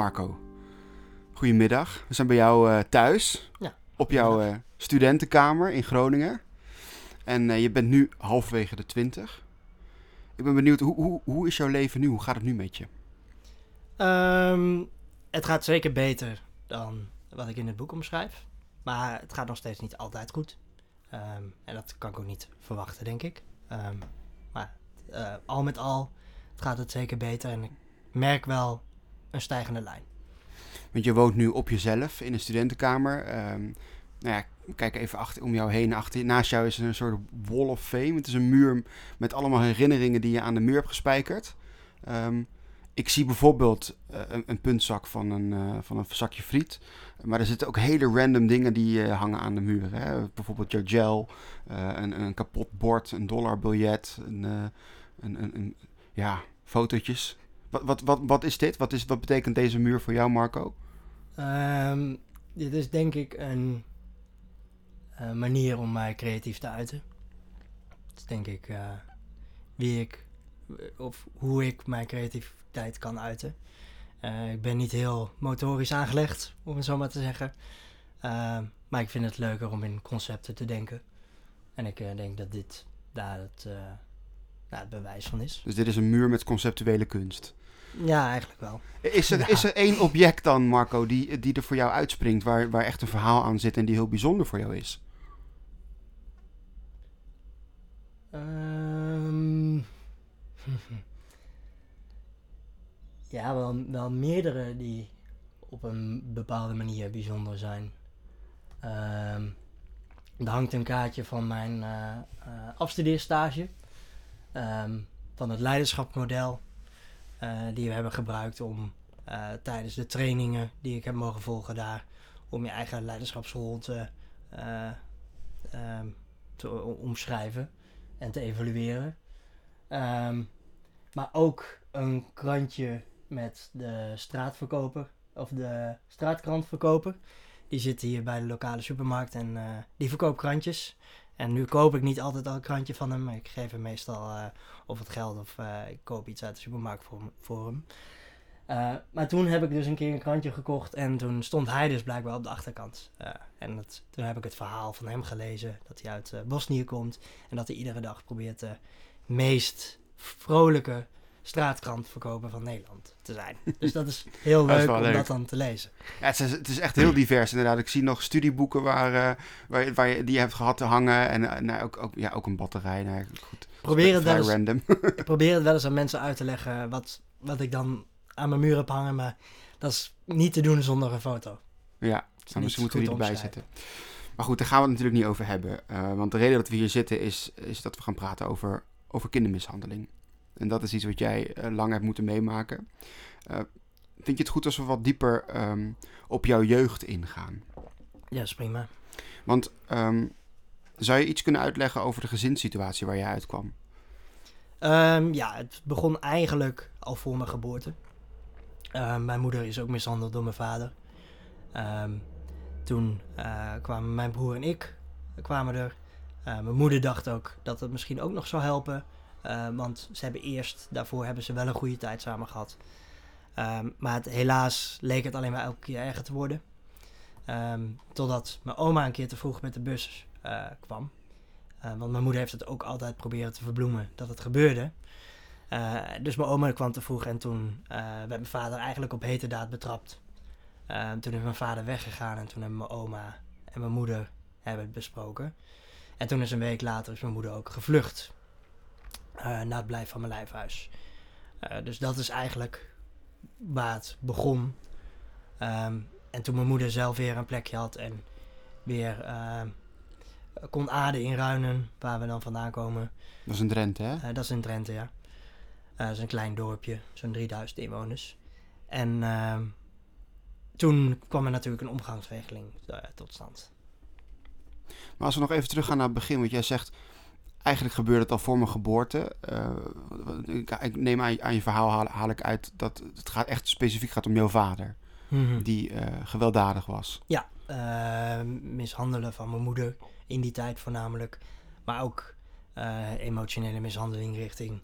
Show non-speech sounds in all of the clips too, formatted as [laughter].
Marco, goedemiddag. We zijn bij jou eh, thuis, Ja, op jouw eh, studentenkamer in Groningen. En eh, je bent nu halverwege de twintig. Ik ben benieuwd, hoe, hoe, hoe is jouw leven nu? Hoe gaat het nu met je? Ehm, het gaat zeker beter dan wat ik in het boek omschrijf. Maar het gaat nog steeds niet altijd goed. Ehm, en dat kan ik ook niet verwachten, denk ik. Ehm, maar al met al gaat het zeker beter. En ik merk wel een stijgende lijn. Want je woont nu op jezelf in een studentenkamer. Ehm, nou ja, kijk even achter, om jou heen. Achter, naast jou is er een soort wall of fame. Het is een muur met allemaal herinneringen die je aan de muur hebt gespijkerd. Ehm, ik zie bijvoorbeeld eh, een, een puntzak van een, eh, van een zakje friet. Maar er zitten ook hele random dingen die eh, hangen aan de muur. Hè? Bijvoorbeeld jouw gel, een, een kapot bord, een dollarbiljet, een, een, een- ja, fotootjes. Wat, wat, wat, wat is dit? Wat, is, wat betekent deze muur voor jou, Marco? Ehm, dit is denk ik een, eh, manier om mij creatief te uiten. Het is denk ik eh, wie ik, of hoe ik mijn creativiteit kan uiten. Eh, ik ben niet heel motorisch aangelegd, om het zo maar te zeggen. Ehm, maar ik vind het leuker om in concepten te denken. En ik eh, denk dat dit daar het, eh, nou, het bewijs van is. Dus dit is een muur met conceptuele kunst. Ja, eigenlijk wel. Is er, Ja. is er één object dan, Marco, die, die er voor jou uitspringt, waar, waar echt een verhaal aan zit en die heel bijzonder voor jou is? Ehm, [laughs] ja, wel, wel meerdere die op een bepaalde manier bijzonder zijn. Ehm, er hangt een kaartje van mijn eh, eh, afstudeerstage. ehm, van het leiderschapsmodel. Eh, die we hebben gebruikt om eh, tijdens de trainingen die ik heb mogen volgen daar. om je eigen leiderschapsrol te, eh, ehm, omschrijven en te evalueren. Ehm, maar ook een krantje met de straatverkoper, of de straatkrantverkoper. Die zit hier bij de lokale supermarkt en die verkoopt krantjes. En nu koop ik niet altijd al een krantje van hem. Ik geef hem meestal eh, of het geld of eh, ik koop iets uit de supermarkt voor, hem-. Eh, maar toen heb ik dus een keer een krantje gekocht en toen stond hij dus blijkbaar op de achterkant. En toen heb ik het verhaal van hem gelezen, dat hij uit Bosnië komt en dat hij iedere dag probeert de meest vrolijke straatkrantverkoper van Nederland te zijn. [laughs] Dus dat is heel Dat is leuk om leuk. dat dan te lezen. Ja, het, is, het is echt heel divers inderdaad. Ik zie nog studieboeken waar, eh, waar, je- waar je die je hebt gehad te hangen. En eh, nou, ook, ook, ja, ook een batterij. Nou, goed, Probeer het, wel eens, random. [laughs] [laughs] ik probeer het wel eens aan mensen uit te leggen wat, wat ik dan aan mijn muur heb hangen, maar dat is niet te doen zonder een foto. ja, nou, misschien moeten we die erbij zetten. Maar goed, daar gaan we het natuurlijk niet over hebben. Eh, want de reden dat we hier zitten is, is dat we gaan praten over, over kindermishandeling. En dat is iets wat jij eh, lang hebt moeten meemaken. Eh, vind je het goed als we wat dieper ehm, op jouw jeugd ingaan? Ja, is prima. Want ehm, zou je iets kunnen uitleggen over de gezinssituatie waar je uitkwam? Ehm, ja, het begon eigenlijk al voor mijn geboorte. Mijn moeder is ook mishandeld door mijn vader. Toen eh, kwamen mijn broer en ik kwamen er. Mijn moeder dacht ook dat het misschien ook nog zou helpen. Eh, want ze hebben eerst, daarvoor hebben ze wel een goede tijd samen gehad. Ehm, maar het, helaas leek het alleen maar elke keer erger te worden. Ehm, totdat mijn oma een keer te vroeg met de bus eh, kwam. Eh, want mijn moeder heeft het ook altijd proberen te verbloemen dat het gebeurde. Dus mijn oma kwam te vroeg en toen werd mijn vader eigenlijk op hete daad betrapt. Eh, toen is mijn vader weggegaan en toen hebben mijn oma en mijn moeder hebben het besproken. En toen is een week later is mijn moeder ook gevlucht eh, naar het blijf van mijn lijfhuis. Eh, dus dat is eigenlijk waar het begon. Ehm, en toen mijn moeder zelf weer een plekje had en weer ehm, kon aarden in Ruinen, waar we dan vandaan komen. Dat is een Drenthe, hè? Eh, dat is in Drenthe, ja. Eh, dat is een klein dorpje, zo'n 3000 inwoners. En ehm, toen kwam er natuurlijk een omgangsregeling eh, tot stand. Maar als we nog even teruggaan naar het begin, want jij zegt... Eigenlijk gebeurde het al voor mijn geboorte. Eh, ik, ik neem aan, je- aan je verhaal haal, haal ik uit dat het gaat echt specifiek gaat om jouw vader. Die eh, gewelddadig was. Ja, eh, mishandelen van mijn moeder in die tijd voornamelijk. Maar ook emotionele mishandeling richting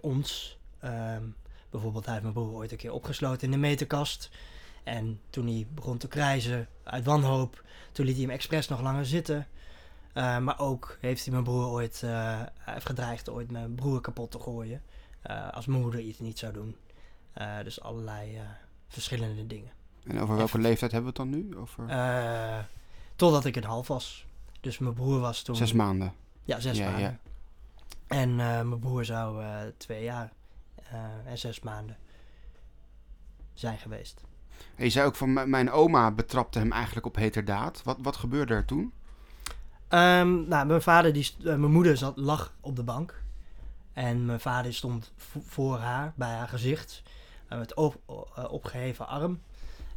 ons. Ehm, Bijvoorbeeld, hij heeft mijn broer ooit een keer opgesloten in de meterkast. En toen hij begon te krijzen uit wanhoop, toen liet hij hem expres nog langer zitten. Uh, maar ook heeft hij mijn broer ooit uh, heeft gedreigd ooit mijn broer kapot te gooien. Uh, als mijn moeder iets niet zou doen. dus allerlei verschillende dingen. En over welke leeftijd hebben we het dan nu? Over... totdat ik een half was. Dus mijn broer was toen... Zes maanden? Ja, zes Ja, maanden. ja. En mijn broer zou twee jaar en zes maanden zijn geweest. En je zei ook van, mijn oma betrapte hem eigenlijk op heterdaad. Wat, wat gebeurde er toen? Ehm, nou, mijn vader, die, eh, mijn moeder zat, lag op de bank. En mijn vader stond vo- voor haar, bij haar gezicht. eh, met eh, opgeheven arm.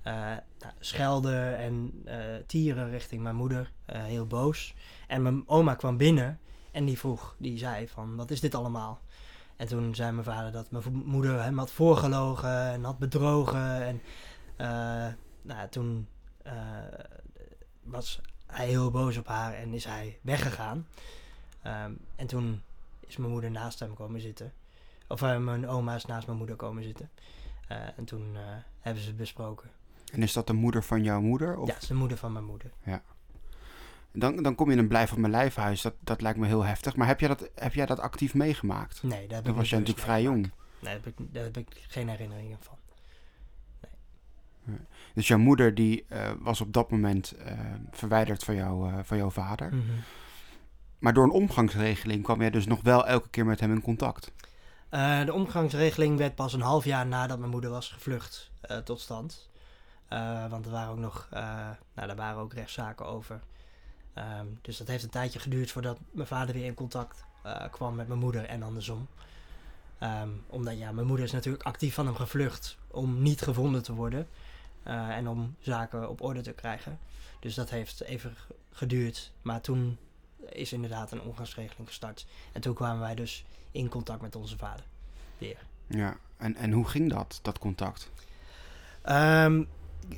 Nou, schelden en tieren richting mijn moeder. heel boos. En mijn oma kwam binnen. En die vroeg, die zei van, wat is dit allemaal? En toen zei mijn vader dat mijn moeder hem had voorgelogen en had bedrogen. En nou, toen was hij heel boos op haar en is hij weggegaan. Ehm, en toen is mijn moeder naast hem komen zitten. Of eh, mijn oma is naast mijn moeder komen zitten. Eh, en toen eh, hebben ze het besproken. En is dat de moeder van jouw moeder? Of? Ja, is de moeder van mijn moeder. Dan, dan kom je in een blijf op mijn lijfhuis. Dat, dat lijkt me heel heftig. Maar heb jij dat, heb jij dat actief meegemaakt? Nee, daar heb ik Dan was jij natuurlijk vrij jong. Nee, daar heb, ik, daar heb ik geen herinneringen van. Dus jouw moeder die eh, was op dat moment eh, verwijderd van, jou, eh, van jouw vader. Mhm. Maar door een omgangsregeling kwam jij dus nog wel elke keer met hem in contact. De omgangsregeling werd pas een half jaar nadat mijn moeder was gevlucht tot stand. Want er waren ook nog, nou, daar waren ook rechtszaken over. Ehm, dus dat heeft een tijdje geduurd voordat mijn vader weer in contact kwam met mijn moeder en andersom. Ehm, omdat ja, mijn moeder is natuurlijk actief van hem gevlucht om niet gevonden te worden. Eh, en om zaken op orde te krijgen. Dus dat heeft even geduurd. Maar toen is inderdaad een omgangsregeling gestart. En toen kwamen wij dus in contact met onze vader. Weer. Ja. En, en hoe ging dat, dat contact? Ehm,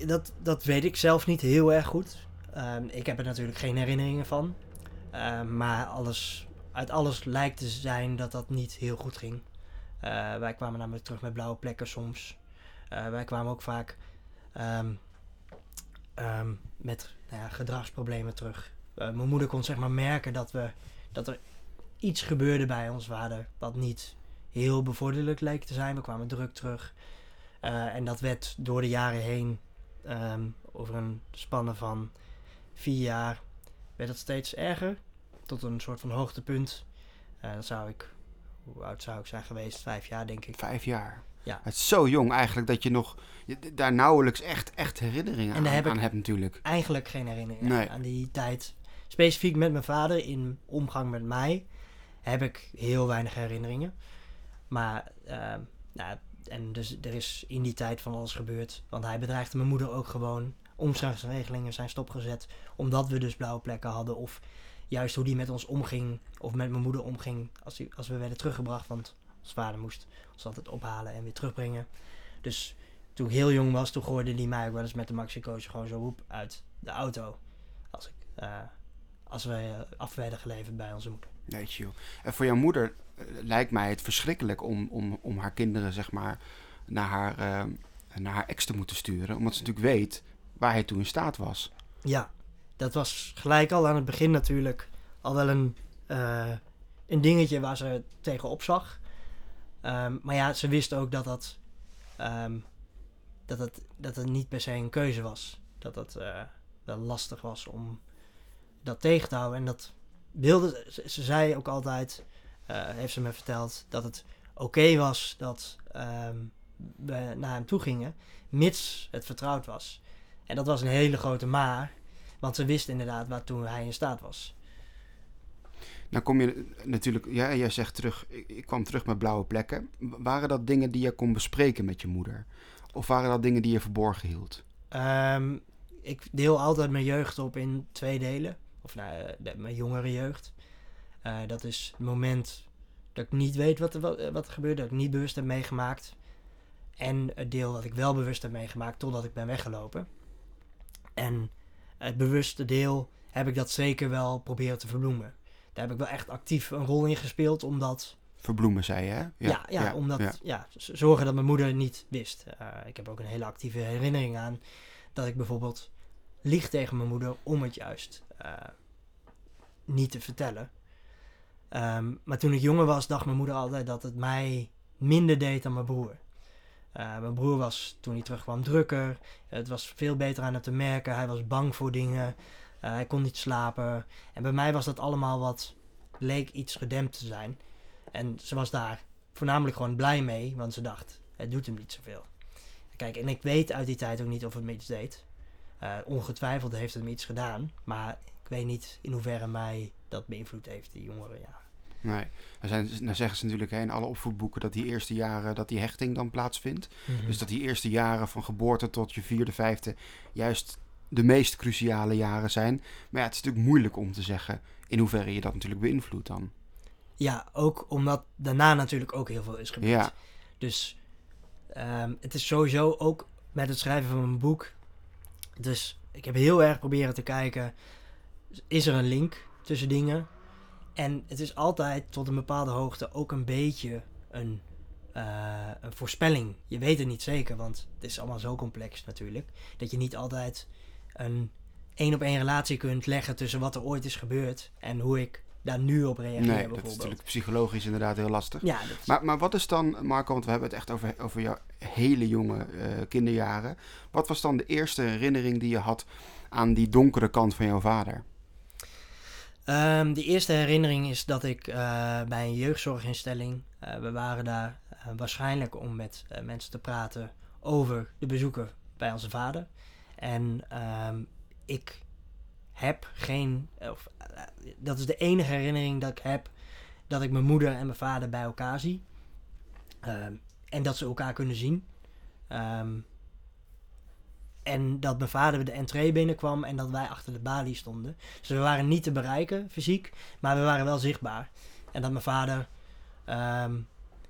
dat, dat weet ik zelf niet heel erg goed. Ehm, ik heb er natuurlijk geen herinneringen van. Ehm, maar alles, uit alles lijkt te zijn dat dat niet heel goed ging. Eh, wij kwamen namelijk terug met blauwe plekken soms. Eh, wij kwamen ook vaak ehm, ehm, met nou ja, gedragsproblemen terug. Eh, mijn moeder kon zeg maar merken dat, we, dat er iets gebeurde bij ons vader wat niet heel bevorderlijk leek te zijn. We kwamen druk terug. Eh, en dat werd door de jaren heen, ehm, over een spanne van vier jaar, werd het steeds erger. Tot een soort van hoogtepunt. Dan zou ik, hoe oud zou ik zijn geweest? Vijf jaar denk ik. Vijf jaar. Ja. Het is zo jong eigenlijk dat je nog je, daar nauwelijks echt, echt herinneringen En daar aan, heb ik- aan hebt natuurlijk. Eigenlijk geen herinnering Nee. aan die tijd. Specifiek met mijn vader in omgang met mij heb ik heel weinig herinneringen. Maar, ehm, nou, en dus er is in die tijd van alles gebeurd. Want hij bedreigde mijn moeder ook gewoon. Omgangsregelingen zijn stopgezet. Omdat we dus blauwe plekken hadden. Of juist hoe die met ons omging. Of met mijn moeder omging. Als, die, als we werden teruggebracht. Want vader moest ons altijd ophalen en weer terugbrengen. Dus toen ik heel jong was, toen gooide die mij ook wel eens met de Maxico's gewoon zo roep uit de auto. Als, ik, eh, als we eh, af werden geleverd bij onze moeder. Je, joh. En voor jouw moeder eh, lijkt mij het verschrikkelijk om, om, om haar kinderen, zeg maar, naar haar, naar haar ex te moeten sturen. Omdat ze natuurlijk weet waar hij toe in staat was. Ja, dat was gelijk al aan het begin natuurlijk al wel een, een dingetje waar ze tegenop zag. Ehm, maar ja, ze wist ook dat dat, ehm, dat, het, dat het niet per se een keuze was. Dat het eh, wel lastig was om dat tegen te houden. En dat wilde ze, ze zei ook altijd, eh, heeft ze me verteld, dat het oké was dat ehm, we naar hem toe gingen, mits het vertrouwd was. En dat was een hele grote maar, want ze wist inderdaad waartoe hij in staat was. Dan kom je natuurlijk, ja, jij zegt terug, ik, ik kwam terug met blauwe plekken. Waren dat dingen die je kon bespreken met je moeder? Of waren dat dingen die je verborgen hield? Ehm, ik deel altijd mijn jeugd op in twee delen. Of nou, eh, mijn jongere jeugd. Eh, dat is het moment dat ik niet weet wat er, wat, eh, er gebeurt, dat ik niet bewust heb meegemaakt. En het deel dat ik wel bewust heb meegemaakt totdat ik ben weggelopen. En het bewuste deel heb ik dat zeker wel proberen te verbloemen. Daar heb ik wel echt actief een rol in gespeeld om dat verbloemen, zei je, hè? Ja, ja, omdat, ja. zorgen dat mijn moeder niet wist. Eh, ik heb ook een hele actieve herinnering aan dat ik bijvoorbeeld lieg tegen mijn moeder om het juist eh, niet te vertellen. Ehm, maar toen ik jonger was, dacht mijn moeder altijd dat het mij minder deed dan mijn broer. Uh, mijn broer was toen hij terugkwam drukker. Het was veel beter aan het te merken. Hij was bang voor dingen. Uh, hij kon niet slapen. En bij mij was dat allemaal wat leek iets gedempt te zijn. En ze was daar voornamelijk gewoon blij mee, want ze dacht, het doet hem niet zoveel. Kijk, en ik weet uit die tijd ook niet of het me iets deed. Uh, ongetwijfeld heeft het me iets gedaan, maar ik weet niet in hoeverre mij dat beïnvloed heeft, die jongeren, ja. Nee, dan, zijn, dan zeggen ze natuurlijk hè, in alle opvoedboeken dat die eerste jaren, dat die hechting dan plaatsvindt. Mhm. Dus dat die eerste jaren van geboorte tot je vierde, vijfde juist de meest cruciale jaren zijn. Maar ja, het is natuurlijk moeilijk om te zeggen in hoeverre je dat natuurlijk beïnvloedt dan. Ja, ook omdat daarna natuurlijk ook heel veel is gebeurd. Ja. Dus ehm, het is sowieso ook met het schrijven van mijn boek. Dus ik heb heel erg proberen te kijken, is er een link tussen dingen? En het is altijd tot een bepaalde hoogte ook een beetje een, uh, een voorspelling. Je weet het niet zeker, want het is allemaal zo complex natuurlijk. Dat je niet altijd een één op één relatie kunt leggen tussen wat er ooit is gebeurd en hoe ik daar nu op reageer. Nee, bijvoorbeeld. dat is natuurlijk psychologisch inderdaad heel lastig. Ja, maar, maar wat is dan, Marco, want we hebben het echt over, over jouw hele jonge uh, kinderjaren. Wat was dan de eerste herinnering die je had aan die donkere kant van jouw vader? Um, de eerste herinnering is dat ik uh, bij een jeugdzorginstelling, uh, we waren daar waarschijnlijk om met mensen te praten over de bezoeken bij onze vader. En um, ik heb geen. Of, uh, dat is de enige herinnering dat ik heb. Dat ik mijn moeder en mijn vader bij elkaar zie. Um, en dat ze elkaar kunnen zien. Um, en dat mijn vader de entree binnenkwam en dat wij achter de balie stonden. Dus we waren niet te bereiken fysiek, maar we waren wel zichtbaar. En dat mijn vader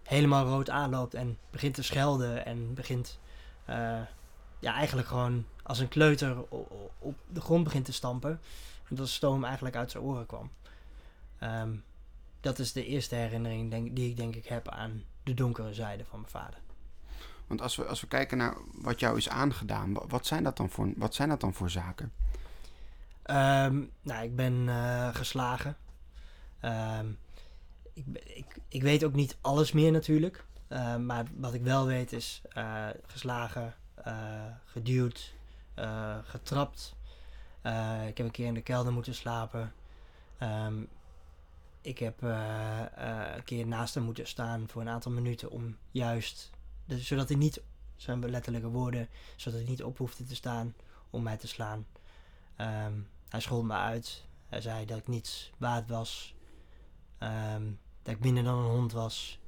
helemaal rood aanloopt en begint te schelden en begint uh, ja, eigenlijk gewoon als een kleuter op de grond begint te stampen. En dat de stoom eigenlijk uit zijn oren kwam. Um, dat is de eerste herinnering denk, die ik denk ik heb aan de donkere zijde van mijn vader. Want als we, als we kijken naar wat jou is aangedaan, wat zijn dat dan voor, wat zijn dat dan voor zaken? Um, nou, ik ben uh, geslagen. Um, ik, ik, ik weet ook niet alles meer natuurlijk. Uh, maar wat ik wel weet is uh, geslagen, uh, geduwd, getrapt. Uh, ik heb een keer in de kelder moeten slapen. Um, ik heb een keer naast hem moeten staan voor een aantal minuten om juist, zodat hij niet, zijn letterlijke woorden, zodat hij niet op hoefde te staan om mij te slaan. Um, hij schold me uit. Hij zei dat ik niets waard was. Um, dat ik minder dan een hond was.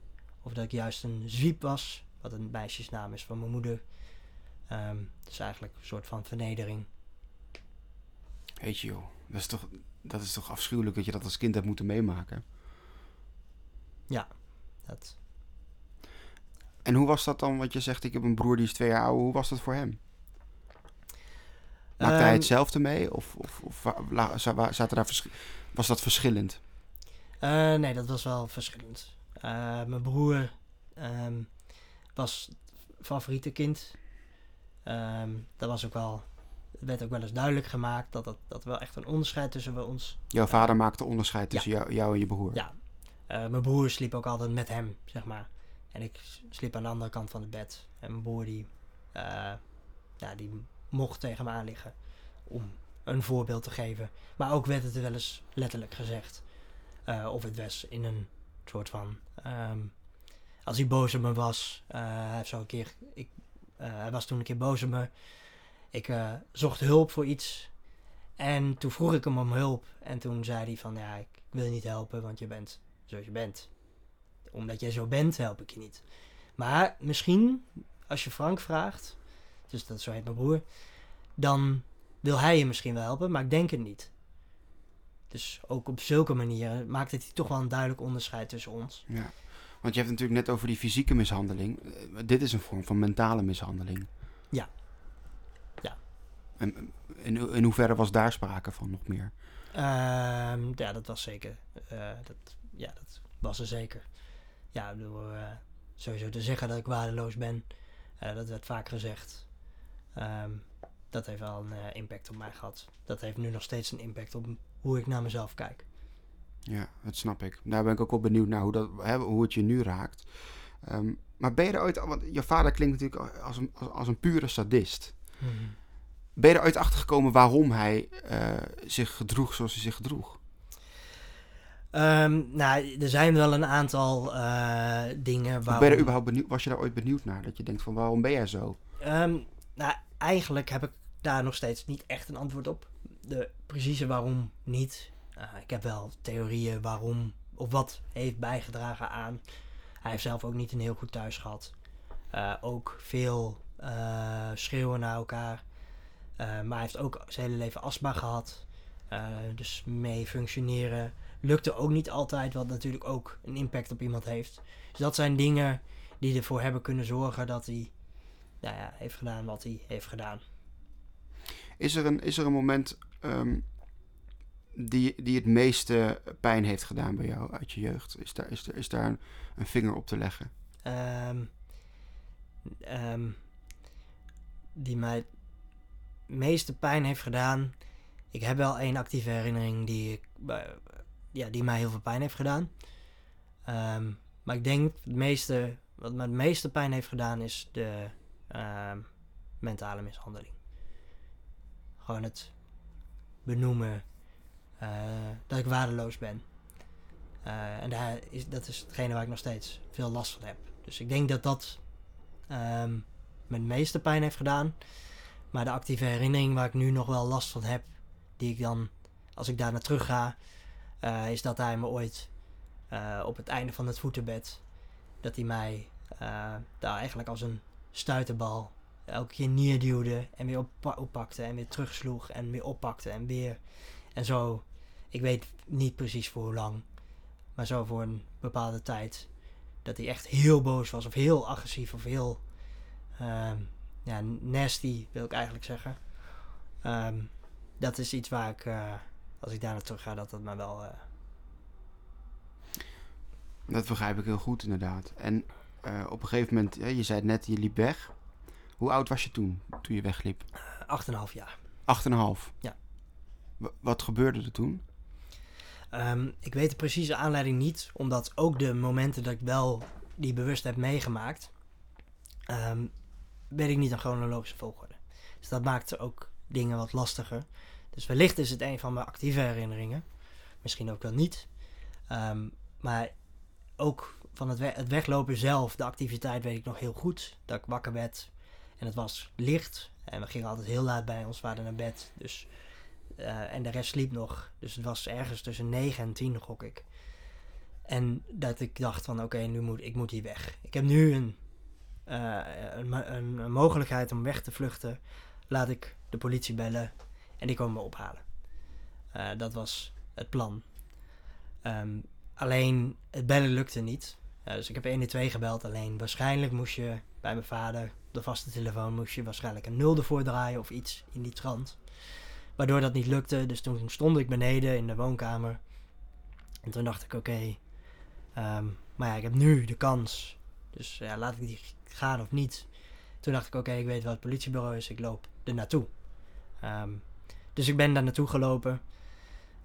Of dat ik juist een zwiep was, wat een meisjesnaam is van mijn moeder. Um, het is eigenlijk een soort van vernedering. Weet je joh, dat is, toch, dat is toch afschuwelijk dat je dat als kind hebt moeten meemaken? Ja, dat. En hoe was dat dan, wat je zegt, ik heb een broer die is twee jaar ouder, hoe was dat voor hem? Maakte um, hij ehm, hetzelfde mee? Of, of, of zaten daar was dat verschillend? Uh, nee, dat was wel verschillend. Uh, mijn broer um, was favoriete kind. Um, dat was ook wel, werd ook wel eens duidelijk gemaakt dat, dat, dat wel echt een onderscheid tussen ons. Jouw vader maakte onderscheid tussen jou, jou, en je broer? Ja. Uh, mijn broer sliep ook altijd met hem, zeg maar. En ik sliep aan de andere kant van het bed. En mijn broer die, uh, ja, die mocht tegen me aanliggen om een voorbeeld te geven. Maar ook werd het wel eens letterlijk gezegd. Uh, of het was in een soort van. Um, als hij boos op me was, uh, hij heeft zo een keer. Ik hij was toen een keer boos op me. Ik uh, zocht hulp voor iets. En toen vroeg ik hem om hulp. En toen zei hij van, ja, ik wil je niet helpen, want je bent zoals je bent. Omdat jij zo bent, help ik je niet. Maar misschien, als je Frank vraagt, dus dat zo heet mijn broer, dan wil hij je misschien wel helpen, maar ik denk het niet. Dus ook op zulke manieren maakt het toch wel een duidelijk onderscheid tussen ons. Ja. Want je hebt het natuurlijk net over die fysieke mishandeling. Eh, dit is een vorm van mentale mishandeling. Ja. Ja. En in, in hoeverre was daar sprake van nog meer? Um, ja, dat was zeker. Uh, dat, ja, dat was er zeker. ja, door eh, sowieso te zeggen dat ik waardeloos ben. Eh, dat werd vaak gezegd. Ehm, dat heeft wel een eh, impact op mij gehad. Dat heeft nu nog steeds een impact op hoe ik naar mezelf kijk. Ja, dat snap ik. Daar ben ik ook wel benieuwd naar hoe, dat, hè, hoe het je nu raakt. Ehm, maar ben je er ooit... Want je vader klinkt natuurlijk als een, als, als een pure sadist. Ben je er ooit achter gekomen waarom hij eh, zich gedroeg zoals hij zich gedroeg? Ehm, nou, er zijn wel een aantal eh, dingen waar. Ben je er überhaupt benieuwd, was je daar ooit benieuwd naar? Dat je denkt van waarom ben jij zo? Ehm, nou, eigenlijk heb ik daar nog steeds niet echt een antwoord op. De precieze waarom niet. Eh, ik heb wel theorieën waarom of wat heeft bijgedragen aan. Hij heeft zelf ook niet een heel goed thuis gehad. Eh, ook veel eh, schreeuwen naar elkaar. Maar hij heeft ook zijn hele leven astma gehad. Eh, dus mee functioneren lukte ook niet altijd, wat natuurlijk ook een impact op iemand heeft. Dus dat zijn dingen die ervoor hebben kunnen zorgen dat hij nou ja, heeft gedaan wat hij heeft gedaan. Is er een, is er een moment ehm, die, die het meeste pijn heeft gedaan bij jou uit je jeugd? Is daar, is is daar een, vinger op te leggen? Ehm, ehm, die mij meeste pijn heeft gedaan. Ik heb wel één actieve herinnering die, ik, ja, die mij heel veel pijn heeft gedaan. Ehm, maar ik denk het meeste, wat me het meeste pijn heeft gedaan is de mentale mishandeling. Gewoon het benoemen dat ik waardeloos ben. Eh, en daar is, dat is hetgene waar ik nog steeds veel last van heb. Dus ik denk dat dat ehm, me het meeste pijn heeft gedaan. Maar de actieve herinnering waar ik nu nog wel last van heb, die ik dan, als ik daar naar terug ga, eh, is dat hij me ooit eh, op het einde van het voetenbed, dat hij mij eh, daar eigenlijk als een stuiterbal elke keer neerduwde en weer oppa- oppakte en weer terugsloeg en weer oppakte en weer. En zo, ik weet niet precies voor hoe lang, maar zo voor een bepaalde tijd. Dat hij echt heel boos was of heel agressief of heel ehm, ja, nasty wil ik eigenlijk zeggen. Ehm, dat is iets waar ik, eh, als ik daar naar terug ga, dat dat me wel... eh, Dat begrijp ik heel goed inderdaad. En eh, op een gegeven moment, je zei het net, je liep weg. Hoe oud was je toen, toen je wegliep? 8,5 jaar. Acht en half? Ja. W- wat gebeurde er toen? Ehm, ik weet de precieze aanleiding niet, omdat ook de momenten dat ik wel die bewust heb meegemaakt, ehm, weet ik niet een chronologische volgorde. Dus dat maakt ook dingen wat lastiger. Dus wellicht is het een van mijn actieve herinneringen. Misschien ook wel niet. Ehm, maar ook van het, het weglopen zelf, de activiteit weet ik nog heel goed. Dat ik wakker werd en het was licht. En we gingen altijd heel laat bij ons vader naar bed. Dus eh, en de rest sliep nog. Dus het was ergens tussen 9 en 10 gok ik. En dat ik dacht van oké, nu moet ik moet hier weg. Ik heb nu een, eh, een, een, mogelijkheid om weg te vluchten. Laat ik de politie bellen en die komen me ophalen. Eh, dat was het plan. Ehm, alleen het bellen lukte niet. Dus ik heb 112 gebeld. Alleen waarschijnlijk moest je bij mijn vader op de vaste telefoon moest je waarschijnlijk een nul ervoor draaien of iets in die trant. Waardoor dat niet lukte. Dus toen stond ik beneden in de woonkamer. En toen dacht ik, oké. ehm, maar ja, ik heb nu de kans. Dus ja, laat ik die gaan of niet. Toen dacht ik, oké, ik weet wat het politiebureau is. Ik loop er naartoe. Ehm, dus ik ben daar naartoe gelopen.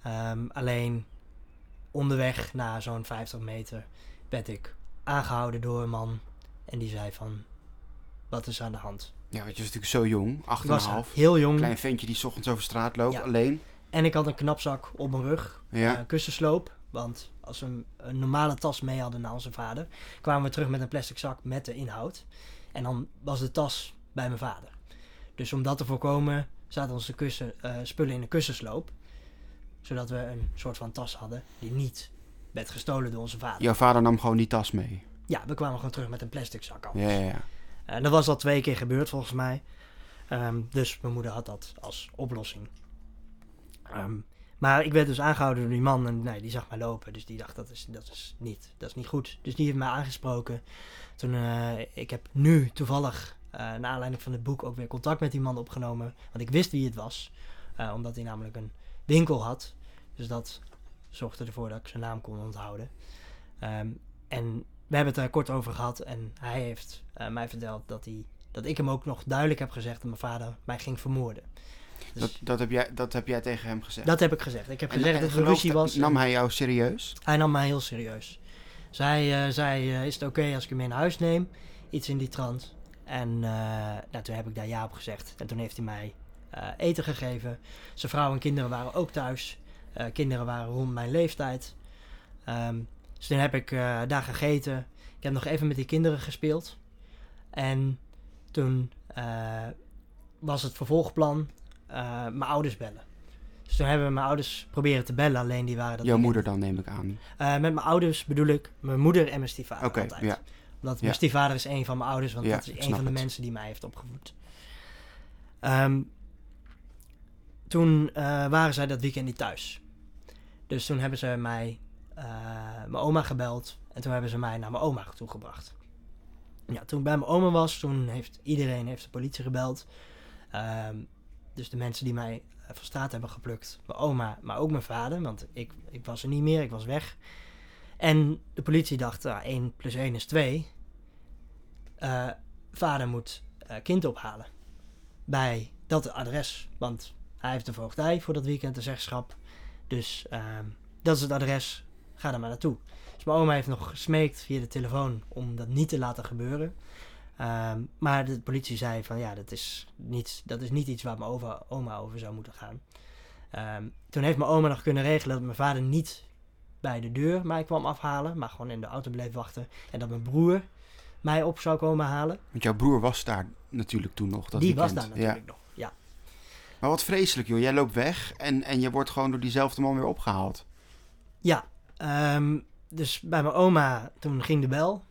Ehm, alleen onderweg na zo'n 50 meter werd ik aangehouden door een man. En die zei van, wat is aan de hand? Ja, want je was natuurlijk zo jong, acht Ik en een was half. heel jong. Klein ventje die 's ochtends over straat loopt, Ja. alleen. En ik had een knapzak op mijn rug. Ja. eh, kussensloop. Want als we een, een normale tas mee hadden naar onze vader, kwamen we terug met een plastic zak met de inhoud. En dan was de tas bij mijn vader. Dus om dat te voorkomen, zaten onze kussen, eh, spullen in een kussensloop. Zodat we een soort van tas hadden die niet werd gestolen door onze vader. Ja, Jouw vader nam gewoon die tas mee. we kwamen gewoon terug met een plastic zak. Ja, ja, ja. En dat was al twee keer gebeurd volgens mij. Ehm, dus mijn moeder had dat als oplossing. Ehm, maar ik werd dus aangehouden door die man en nee, die zag mij lopen. Dus die dacht dat is, dat is, niet, dat is niet goed. Dus die heeft mij aangesproken. Toen, eh, ik heb nu toevallig, eh naar aanleiding van het boek, ook weer contact met die man opgenomen. Want ik wist wie het was. eh, omdat hij namelijk een winkel had. Dus dat zorgde ervoor dat ik zijn naam kon onthouden. Ehm, en we hebben het er kort over gehad en hij heeft eh, mij verteld dat, hij, dat ik hem ook nog duidelijk heb gezegd dat mijn vader mij ging vermoorden. Dus Dat, dat, heb jij, dat heb jij tegen hem gezegd. dat heb ik gezegd. Ik heb En- gezegd en dat geloofde- ruzie was. Nam hij jou serieus? hij nam mij heel serieus. Zij zei, eh, is het oké als ik hem mee naar huis neem? Iets in die trant. En eh, nou, toen heb ik daar ja op gezegd. En toen heeft hij mij eh, eten gegeven. Zijn vrouw en kinderen waren ook thuis. Eh, kinderen waren rond mijn leeftijd. Ehm, dus toen heb ik eh, daar gegeten. Ik heb nog even met die kinderen gespeeld. En toen eh, was het vervolgplan eh, mijn ouders bellen. Dus toen hebben we mijn ouders proberen te bellen, alleen die waren dat Jouw moeder dan, neem ik aan. Met mijn ouders bedoel ik mijn moeder en mijn stiefvader altijd. ja. Omdat Ja. mijn stiefvader is een van mijn ouders, want Ja, dat is een van de het. mensen die mij heeft opgevoed. Ehm, toen waren zij dat weekend niet thuis. Dus toen hebben ze mij, eh, mijn oma gebeld en toen hebben ze mij naar mijn oma toegebracht. Ja, toen ik bij mijn oma was, toen heeft iedereen heeft de politie gebeld. Ehm, dus de mensen die mij eh, van straat hebben geplukt. Mijn oma, maar ook mijn vader, want ik, ik was er niet meer, ik was weg. En de politie dacht, ah, 1 plus 1 is 2. Eh, vader moet kind ophalen. Bij dat adres. Want hij heeft de voogdij voor dat weekend, de zeggenschap. Dus ehm, dat is het adres. Ga er maar naartoe. Dus mijn oma heeft nog gesmeekt via de telefoon om dat niet te laten gebeuren. Ehm, maar de politie zei van ja, dat is niet, dat is niet iets waar mijn over, oma over zou moeten gaan. Ehm, toen heeft mijn oma nog kunnen regelen dat mijn vader niet bij de deur mij kwam afhalen, maar gewoon in de auto bleef wachten. En dat mijn broer mij op zou komen halen. Want jouw broer was daar natuurlijk toen nog. Dat Die was daar natuurlijk nog. Ja. Maar wat vreselijk, joh. Jij loopt weg en, en je wordt gewoon door diezelfde man weer opgehaald. Ja, ehm, dus bij mijn oma toen ging de bel.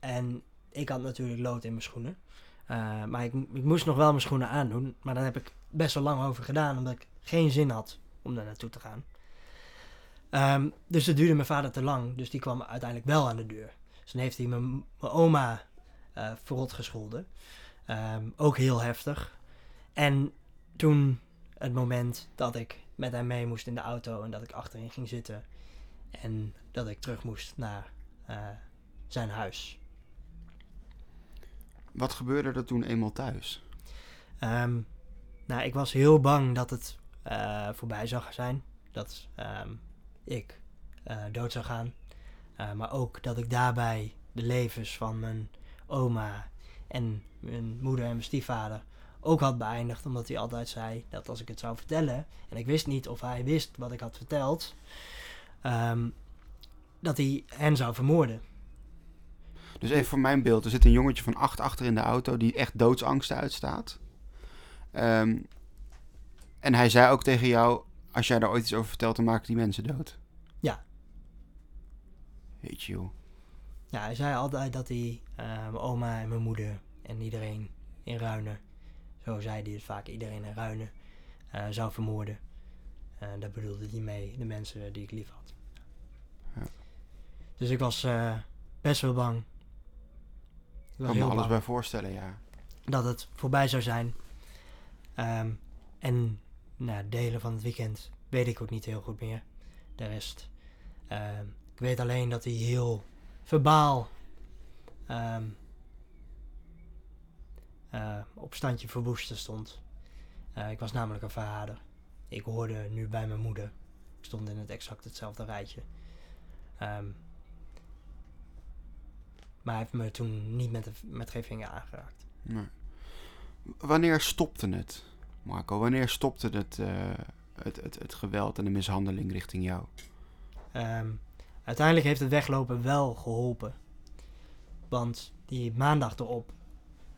En ik had natuurlijk lood in mijn schoenen. Eh, maar ik, ik moest nog wel mijn schoenen aandoen. Maar daar heb ik best wel lang over gedaan, omdat ik geen zin had om daar naartoe te gaan. Ehm, dus dat duurde mijn vader te lang. Dus die kwam uiteindelijk wel aan de deur. Dus dan heeft hij mijn, mijn oma eh verrot gescholden. Ehm, ook heel heftig. En toen het moment dat ik met hem mee moest in de auto en dat ik achterin ging zitten. En dat ik terug moest naar eh, zijn huis. Wat gebeurde er toen eenmaal thuis? Ehm, nou, ik was heel bang dat het eh, voorbij zou zijn. Dat ehm, ik eh, dood zou gaan. Maar ook dat ik daarbij de levens van mijn oma en mijn moeder en mijn stiefvader ook had beëindigd. Omdat hij altijd zei dat als ik het zou vertellen, en ik wist niet of hij wist wat ik had verteld, ehm, dat hij hen zou vermoorden. Dus even voor mijn beeld. Er zit een jongetje van acht achter in de auto die echt doodsangsten uitstaat. Ehm, en hij zei ook tegen jou, als jij daar ooit iets over vertelt, dan maken die mensen dood. Ja. Weet je, joh. Ja, hij zei altijd dat hij mijn oma en mijn moeder en iedereen in Ruinen, zo zei hij het vaak, iedereen in Ruinen, eh, zou vermoorden. En daar bedoelde hij mee de mensen die ik lief had. Ja. Dus ik was eh, best wel bang. Ik kan me alles bang bij voorstellen, ja. dat het voorbij zou zijn. Ehm, en nou, delen van het weekend weet ik ook niet heel goed meer. De rest. Ehm, ik weet alleen dat hij heel verbaal ehm, eh, op standje verwoesten stond. Eh, ik was namelijk een verrader. Ik hoorde nu bij mijn moeder. Ik stond in het exact hetzelfde rijtje. Ehm, maar hij heeft me toen niet met, de, met geen vinger aangeraakt. Nee. Wanneer stopte het, Marco? Wanneer stopte het, eh, het, het, het geweld en de mishandeling richting jou? Ehm, uiteindelijk heeft het weglopen wel geholpen. Want die maandag erop,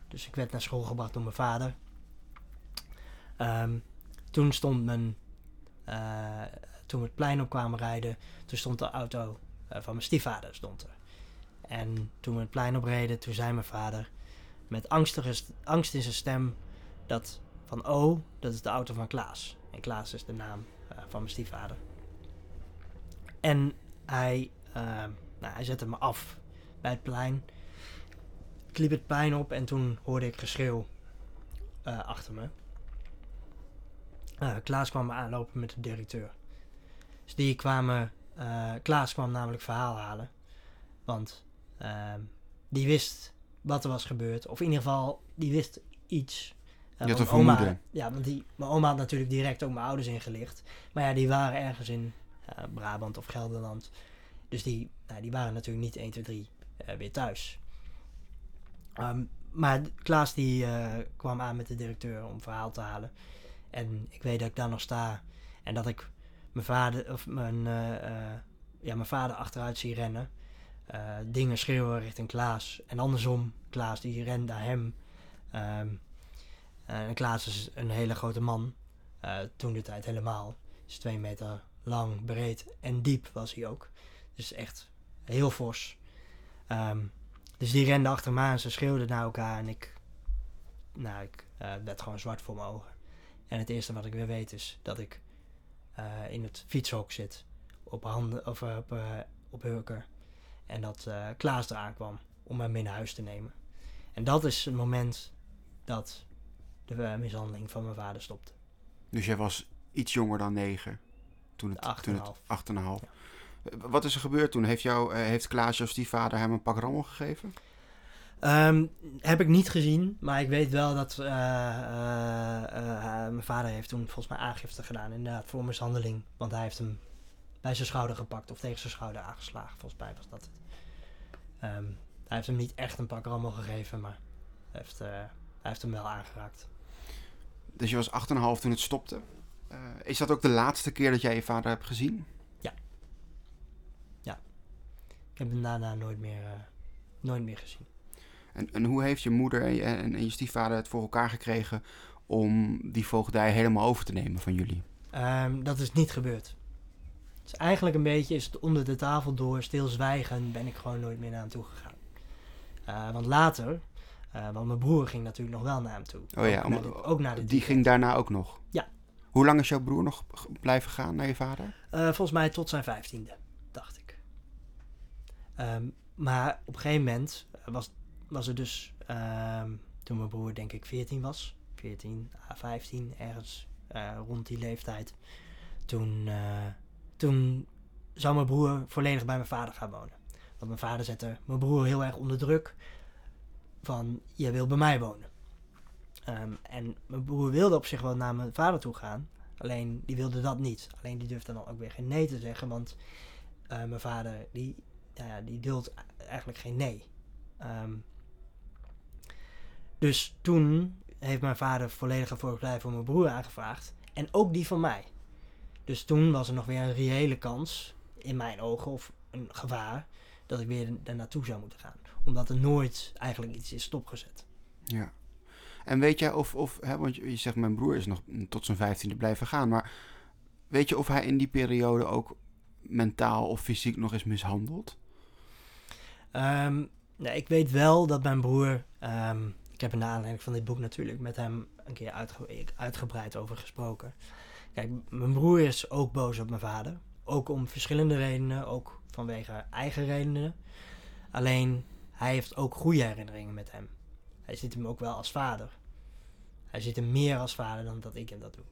dus ik werd naar school gebracht door mijn vader. Ehm, toen stond mijn, eh, toen we het plein op kwamen rijden, toen stond de auto eh, van mijn stiefvader stond er. En toen we het plein opreden, toen zei mijn vader met angstige, st- angst in zijn stem dat van oh, dat is de auto van Klaas. En Klaas is de naam eh, van mijn stiefvader. En hij, nou, hij zette me af bij het plein. Ik liep het plein op en toen hoorde ik geschreeuw achter me. Eh, Klaas kwam me aanlopen met de directeur. Dus die kwamen, eh, Klaas kwam namelijk verhaal halen. Want ehm, die wist wat er was gebeurd. Of in ieder geval, die wist iets. Uh, Je had een oma, vermoeden. ja, want die, mijn oma had natuurlijk direct ook mijn ouders ingelicht. Maar ja, die waren ergens in Brabant of Gelderland. Dus die, nou, die waren natuurlijk niet 1, 2, 3 eh, weer thuis. Ehm, maar Klaas die kwam aan met de directeur om verhaal te halen. En ik weet dat ik daar nog sta. En dat ik mijn vader, of mijn, eh, eh, ja, mijn vader achteruit zie rennen. Eh, dingen schreeuwen richting Klaas. En andersom, Klaas die rent naar hem. Ehm, en Klaas is een hele grote man. Toen de tijd helemaal. Is twee meter lang, breed en diep was hij ook. Dus echt heel fors. Ehm, dus die rende achter me aan. Ze schreeuwden naar elkaar. En ik, nou, ik werd gewoon zwart voor mijn ogen. En het eerste wat ik weer weet is dat ik eh, in het fietshok zit. Op handen, of eh, op, eh, op hurken. En dat eh, Klaas eraan kwam om mij mee naar huis te nemen. En dat is het moment dat de mishandeling van mijn vader stopte. Dus jij was iets jonger dan negen. Toen het, Acht toen en het half. acht en een half. Wat is er gebeurd toen? Heeft, jou, heeft Klaas, jouw stiefvader, hem een pak rammel gegeven? Ehm, heb ik niet gezien, maar ik weet wel dat eh, eh, eh, mijn vader heeft toen volgens mij aangifte gedaan, inderdaad, voor mishandeling. Want hij heeft hem bij zijn schouder gepakt of tegen zijn schouder aangeslagen, volgens mij was dat het. Ehm, hij heeft hem niet echt een pak rammel gegeven, maar hij heeft, hij heeft hem wel aangeraakt. Dus je was acht en een half toen het stopte. Is dat ook de laatste keer dat jij je vader hebt gezien? Ik heb hem daarna nooit meer, nooit meer gezien. En, en hoe heeft je moeder en je, en, en je stiefvader het voor elkaar gekregen om die voogdij helemaal over te nemen van jullie? Ehm, dat is niet gebeurd. Dus eigenlijk een beetje is het onder de tafel door, stilzwijgen, ben ik gewoon nooit meer naar hem toe gegaan. Eh, want later, eh, want mijn broer ging natuurlijk nog wel naar hem toe. Oh ja, ook, naar de, ook naar de Die ging daarna ook nog? Ja. Hoe lang is jouw broer nog blijven gaan naar je vader? Eh, volgens mij tot zijn vijftiende, dacht ik. Ehm, maar op een gegeven moment was, was er dus, ehm, toen mijn broer denk ik 14 was, 14 à 15, ergens eh, rond die leeftijd. Toen, eh, toen zou mijn broer volledig bij mijn vader gaan wonen. Want mijn vader zette mijn broer heel erg onder druk van, je wil bij mij wonen. Ehm, en mijn broer wilde op zich wel naar mijn vader toe gaan, Alleen die wilde dat niet. Alleen die durfde dan ook weer geen nee te zeggen. Want eh, mijn vader, die, nou ja, die duldt eigenlijk geen nee. Ehm, dus toen heeft mijn vader volledige verblijf voor mijn broer aangevraagd. En ook die van mij. Dus toen was er nog weer een reële kans, in mijn ogen, of een gevaar, dat ik weer er naartoe zou moeten gaan. Omdat er nooit eigenlijk iets is stopgezet. Ja. En weet jij of, of hè, want je zegt mijn broer is nog tot zijn vijftiende blijven gaan, maar weet je of hij in die periode ook mentaal of fysiek nog is mishandeld? Ehm, nou, ik weet wel dat mijn broer. ehm, ik heb er naar aanleiding van dit boek natuurlijk met hem een keer uitge- uitgebreid over gesproken. Kijk, mijn broer is ook boos op mijn vader. Ook om verschillende redenen, ook vanwege eigen redenen. Alleen hij heeft ook goede herinneringen met hem. Hij ziet hem ook wel als vader. Hij ziet hem meer als vader dan dat ik hem dat doe.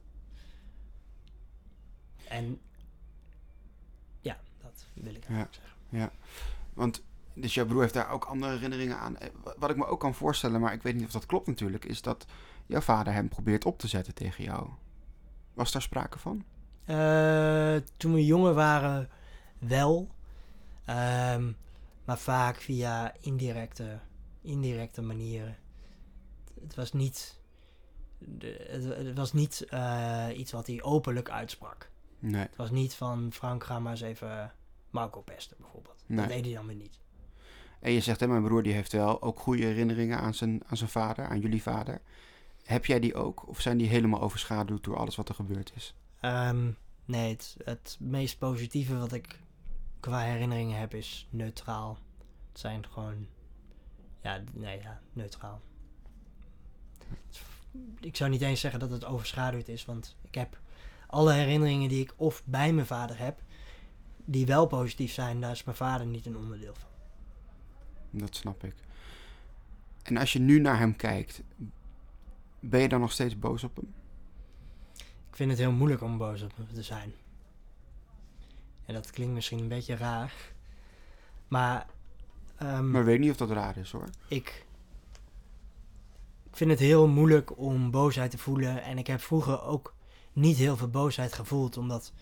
En ja, dat wil ik eigenlijk zeggen. Want dus jouw broer heeft daar ook andere herinneringen aan. Eh, wa- Wat ik me ook kan voorstellen, maar ik weet niet of dat klopt natuurlijk, is dat jouw vader hem probeert op te zetten tegen jou. Was daar sprake van? Eh, toen we jonger waren, wel. Ehm, maar vaak via indirecte, indirecte manieren. Het was niet, het was niet eh, iets wat hij openlijk uitsprak. Nee. Het was niet van Frank, ga maar eens even Marco pesten bijvoorbeeld. Nee. Dat deed hij dan weer niet. En je zegt, hè, mijn broer die heeft wel ook goede herinneringen aan zijn, aan zijn vader, aan jullie vader. Heb jij die ook? Of zijn die helemaal overschaduwd door alles wat er gebeurd is? Ehm, nee, het, het meest positieve wat ik qua herinneringen heb is neutraal. Het zijn gewoon, ja, nee, ja, neutraal. Ik zou niet eens zeggen dat het overschaduwd is, want ik heb alle herinneringen die ik of bij mijn vader heb, die wel positief zijn, daar is mijn vader niet een onderdeel van. Dat snap ik. En als je nu naar hem kijkt, ben je dan nog steeds boos op hem? Ik vind het heel moeilijk om boos op hem te zijn. En dat klinkt misschien een beetje raar. Maar ehm, Maar weet niet of dat raar is hoor. ik, ik vind het heel moeilijk om boosheid te voelen. En ik heb vroeger ook niet heel veel boosheid gevoeld, omdat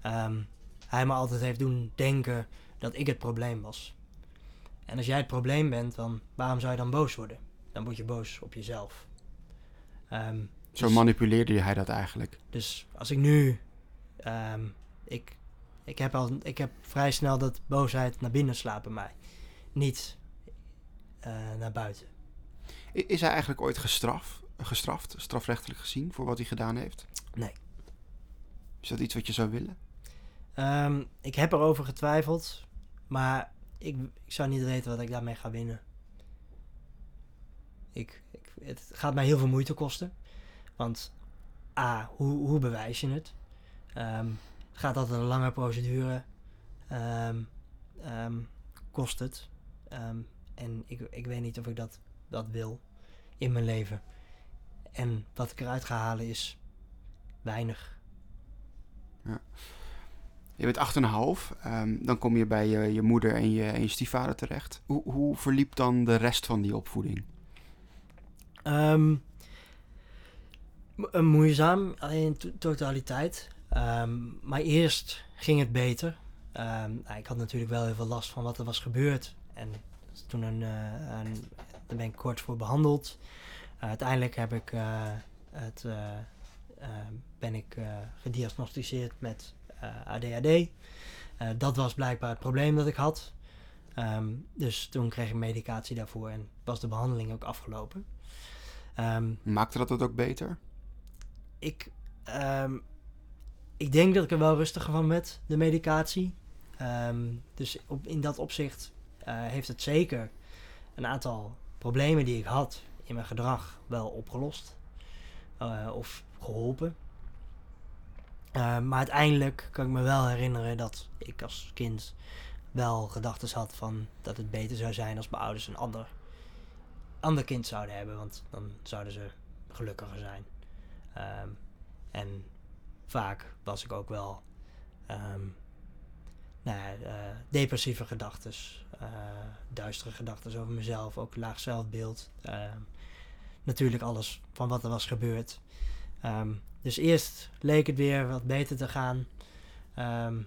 ehm, hij me altijd heeft doen denken dat ik het probleem was. En als jij het probleem bent, dan waarom zou je dan boos worden? Dan word je boos op jezelf. Ehm, Zo dus- manipuleerde hij dat eigenlijk. dus als ik nu. ehm, ik, ik, heb al, ik heb vrij snel dat boosheid naar binnen slaat bij mij. Niet eh, naar buiten. Is hij eigenlijk ooit gestraf, gestraft, strafrechtelijk gezien, voor wat hij gedaan heeft? Nee. Is dat iets wat je zou willen? Ehm, ik heb erover getwijfeld. Maar ik, ik zou niet weten wat ik daarmee ga winnen. Ik, ik, het gaat mij heel veel moeite kosten. Want A, hoe, hoe bewijs je het? Het gaat altijd een lange procedure. Ehm, ehm, kost het. En ik, ik weet niet of ik dat, dat wil in mijn leven. En wat ik eruit ga halen is weinig. Je bent 8,5, ehm, dan kom je bij je, moeder en je, en je stiefvader terecht. Hoe, hoe verliep dan de rest van die opvoeding? Eh, moeizaam in to- totaliteit. Ehm, maar eerst ging het beter. Nou, ik had natuurlijk wel heel veel last van wat er was gebeurd. En toen een, eh, een, daar ben ik kort voor behandeld. Eh, uiteindelijk heb ik, het, ben ik gediagnosticeerd met ADHD. Eh, dat was blijkbaar het probleem dat ik had. Ehm, dus toen kreeg ik medicatie daarvoor en was de behandeling ook afgelopen. Ehm, Maakte dat het ook beter? ik, ehm, ik denk dat ik er wel rustiger van werd, de medicatie. Dus op, in dat opzicht eh, heeft het zeker een aantal problemen die ik had in mijn gedrag wel opgelost. Eh, of geholpen. Eh, maar uiteindelijk kan ik me wel herinneren dat ik als kind wel gedachten had van dat het beter zou zijn als mijn ouders een ander, ander kind zouden hebben. Want dan zouden ze gelukkiger zijn. Ehm, en vaak was ik ook wel ehm, nou eh, depressieve gedachten, duistere gedachten over mezelf, ook laag zelfbeeld. Ehm, natuurlijk alles van wat er was gebeurd. Ehm, dus eerst leek het weer wat beter te gaan. ehm,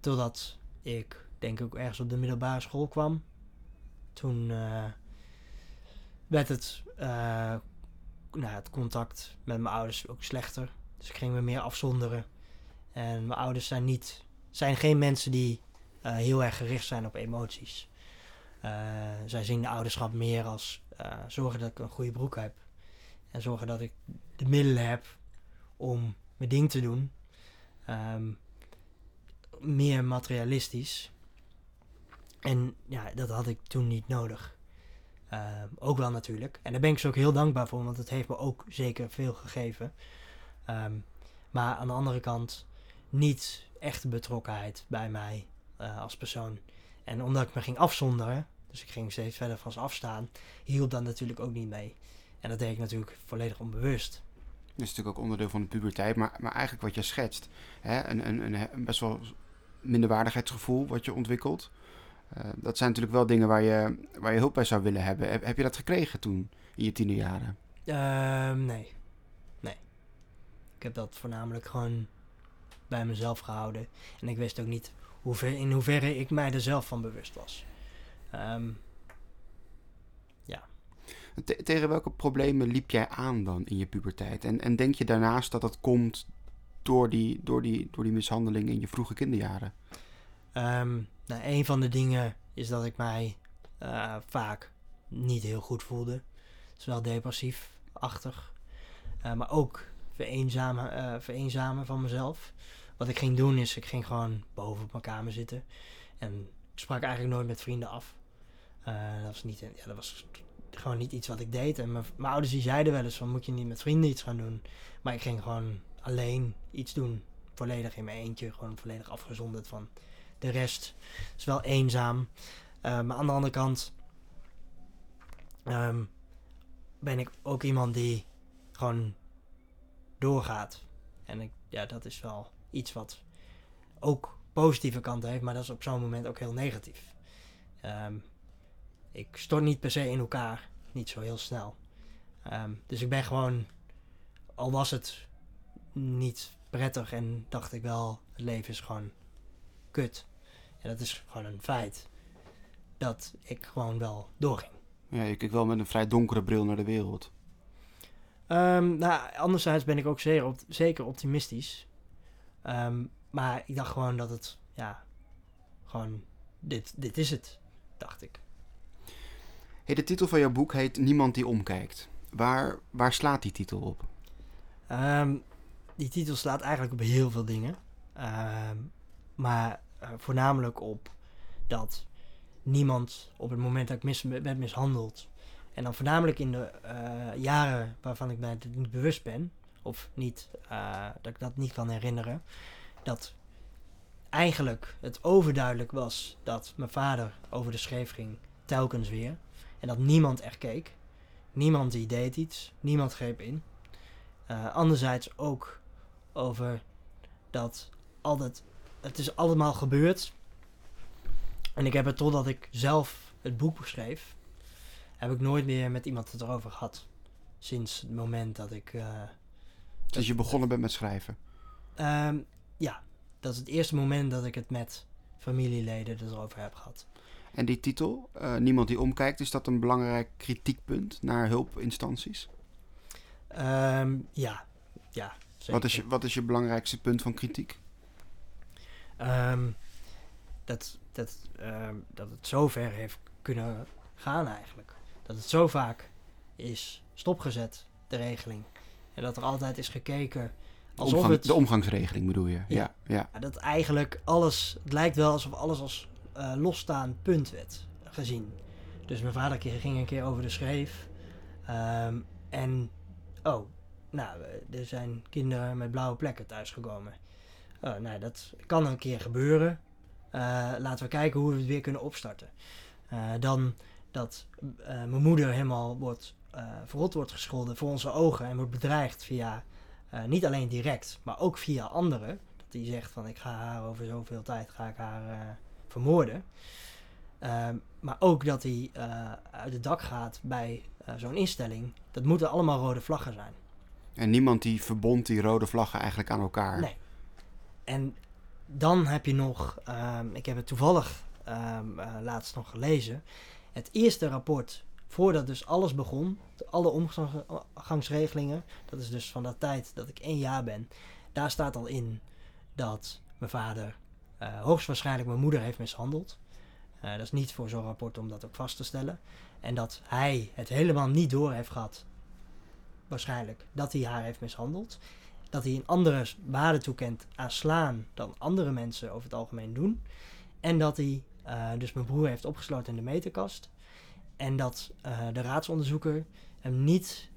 totdat ik denk ik ergens op de middelbare school kwam. Toen eh, werd het, eh, nou, het contact met mijn ouders ook slechter. Dus ik ging me meer afzonderen. En mijn ouders zijn niet, zijn geen mensen die eh, heel erg gericht zijn op emoties. Zij zien de ouderschap meer als zorgen dat ik een goede broek heb. En zorgen dat ik de middelen heb om mijn ding te doen. Ehm, meer materialistisch. En ja, dat had ik toen niet nodig. Ehm, ook wel natuurlijk. En daar ben ik ze ook heel dankbaar voor, want het heeft me ook zeker veel gegeven. Ehm, maar aan de andere kant niet echte betrokkenheid bij mij eh, als persoon. En omdat ik me ging afzonderen, dus ik ging steeds verder van ze afstaan, hielp dat natuurlijk ook niet mee. En dat deed ik natuurlijk volledig onbewust. Dat is natuurlijk ook onderdeel van de puberteit, maar, maar eigenlijk wat je schetst. Hè, een, een, een, best wel minderwaardigheidsgevoel wat je ontwikkelt. Eh, dat zijn natuurlijk wel dingen waar je, waar je hulp bij zou willen hebben. Heb, heb je dat gekregen toen, in je tienerjaren? Ehm, nee. Nee. Ik heb dat voornamelijk gewoon bij mezelf gehouden. En ik wist ook niet hoever, in hoeverre ik mij er zelf van bewust was. Ehm, Te- tegen welke problemen liep jij aan dan in je puberteit? En, en denk je daarnaast dat dat komt door die, door, die, door die mishandeling in je vroege kinderjaren? Ehm, nou, een van de dingen is dat ik mij eh, vaak niet heel goed voelde. Het is wel depressief-achtig. Eh, maar ook vereenzamen, vereenzamen van mezelf. Wat ik ging doen is, ik ging gewoon boven op mijn kamer zitten. En ik sprak eigenlijk nooit met vrienden af. Dat, was niet, ja, dat was gewoon niet iets wat ik deed. En mijn, ouders die zeiden wel eens van, moet je niet met vrienden iets gaan doen. Maar ik ging gewoon alleen iets doen. Volledig in mijn eentje, gewoon volledig afgezonderd van de rest is wel eenzaam. Maar aan de andere kant ehm, ben ik ook iemand die gewoon doorgaat. En ik, ja, dat is wel iets wat ook positieve kanten heeft, maar dat is op zo'n moment ook heel negatief. Ehm, ik stort niet per se in elkaar. Niet zo heel snel. Ehm, dus ik ben gewoon, al was het niet prettig en dacht ik wel, het leven is gewoon kut. En dat is gewoon een feit. Dat ik gewoon wel doorging. Ja, je kijkt wel met een vrij donkere bril naar de wereld. Ehm, nou, anderzijds ben ik ook zeer op, zeker optimistisch. Ehm, maar ik dacht gewoon dat het, ja, gewoon, dit, dit is het, dacht ik. Hey, de titel van jouw boek heet Niemand die omkijkt. Waar, waar slaat die titel op? Ehm, die titel slaat eigenlijk op heel veel dingen. Ehm, maar eh, voornamelijk op dat niemand op het moment dat ik mis, ben mishandeld. En dan voornamelijk in de eh, jaren waarvan ik mij niet bewust ben. Of niet, eh, dat ik dat niet kan herinneren. Dat eigenlijk het overduidelijk was dat mijn vader over de scheef ging. Telkens weer. En dat niemand echt keek. Niemand die deed iets. Niemand greep in. Uh, anderzijds ook over dat altijd, het is allemaal gebeurd. En ik heb het totdat ik zelf het boek schreef, heb ik nooit meer met iemand het erover gehad. Sinds het moment dat ik. Uh, dus je begonnen bent met schrijven? Um, ja, dat is het eerste moment dat ik het met familieleden erover heb gehad. En die titel, uh, Niemand die omkijkt, is dat een belangrijk kritiekpunt naar hulpinstanties? Um, ja, ja. Zeker. Wat, is je, wat is je belangrijkste punt van kritiek? Um, dat, dat, um, dat het zo ver heeft kunnen gaan eigenlijk. Dat het zo vaak is stopgezet, de regeling. En dat er altijd is gekeken alsof Omgang, het... De omgangsregeling bedoel je? Ja. ja. ja. Dat eigenlijk alles... Het lijkt wel alsof alles als uh, losstaand punt werd gezien. Dus mijn vader ging een keer over de schreef. Um, en... Oh, nou, er zijn kinderen met blauwe plekken thuisgekomen. Oh, nou, dat kan een keer gebeuren. Uh, laten we kijken hoe we het weer kunnen opstarten. Dan dat mijn moeder helemaal wordt verrot wordt gescholden voor onze ogen en wordt bedreigd via niet alleen direct, maar ook via anderen. Dat die zegt van ik ga haar over zoveel tijd ga ik haar vermoorden. Ehm, maar ook dat hij uit het dak gaat bij zo'n instelling. Dat moeten allemaal rode vlaggen zijn. En niemand die verbond die rode vlaggen eigenlijk aan elkaar. Nee. En dan heb je nog, um, ik heb het toevallig um, uh, laatst nog gelezen. Het eerste rapport, voordat dus alles begon, alle omgangsregelingen, dat is dus van dat tijd dat ik één jaar ben, daar staat al in dat mijn vader hoogstwaarschijnlijk mijn moeder heeft mishandeld. Uh, dat is niet voor zo'n rapport om dat ook vast te stellen. En dat hij het helemaal niet door heeft gehad waarschijnlijk dat hij haar heeft mishandeld. Dat hij een andere waarde toekent aan slaan dan andere mensen over het algemeen doen. En dat hij uh, dus mijn broer heeft opgesloten in de meterkast. En dat uh, de raadsonderzoeker hem niet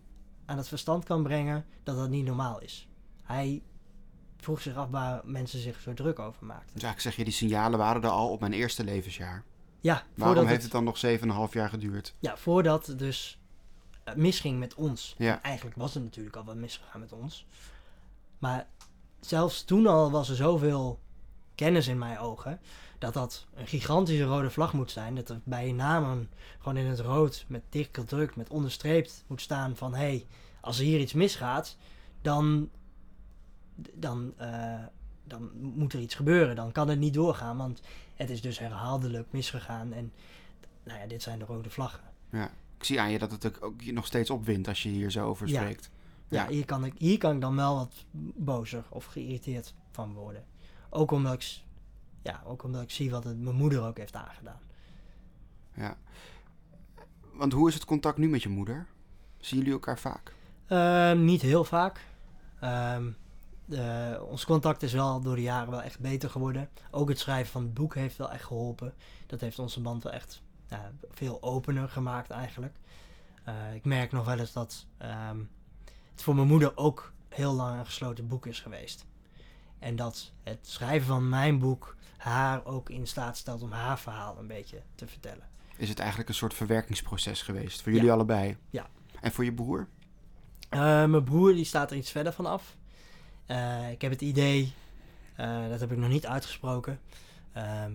aan het verstand kan brengen dat dat niet normaal is. Hij vroeg zich af waar mensen zich zo druk over maakten. Dus eigenlijk zeg je, die signalen waren er al op mijn eerste levensjaar. Ja. Waarom heeft het, dan nog 7,5 jaar geduurd? Ja, voordat dus uh, misging met ons. Ja. Eigenlijk was het natuurlijk al wat misgegaan met ons. Maar zelfs toen al was er zoveel kennis in mijn ogen. Dat dat een gigantische rode vlag moet zijn. Dat er bij je namen gewoon in het rood met dik gedrukt, met onderstreept moet staan van hé, hey, als er hier iets misgaat, dan, dan, uh, dan moet er iets gebeuren. Dan kan het niet doorgaan, want het is dus herhaaldelijk misgegaan. En nou ja, dit zijn de rode vlaggen. Ja ik zie aan je dat het ook je nog steeds opwindt als je hier zo over spreekt. Ja, ja, Hier, kan ik, hier kan ik dan wel wat bozer of geïrriteerd van worden. Ook omdat ik, ja, ook omdat ik zie wat het mijn moeder ook heeft aangedaan. Ja. Want hoe is het contact nu met je moeder? Zien jullie elkaar vaak? Uh, niet heel vaak. Uh, ons contact is wel door de jaren wel echt beter geworden. Ook het schrijven van het boek heeft wel echt geholpen. Dat heeft onze band wel echt veel opener gemaakt eigenlijk. Uh, ik merk nog wel eens dat um, het voor mijn moeder ook heel lang een gesloten boek is geweest. En dat het schrijven van mijn boek haar ook in staat stelt om haar verhaal een beetje te vertellen. Is het eigenlijk een soort verwerkingsproces geweest voor jullie allebei? Ja. En voor je broer? Uh, mijn broer die staat er iets verder van af. Uh, ik heb het idee, dat heb ik nog niet uitgesproken, ehm,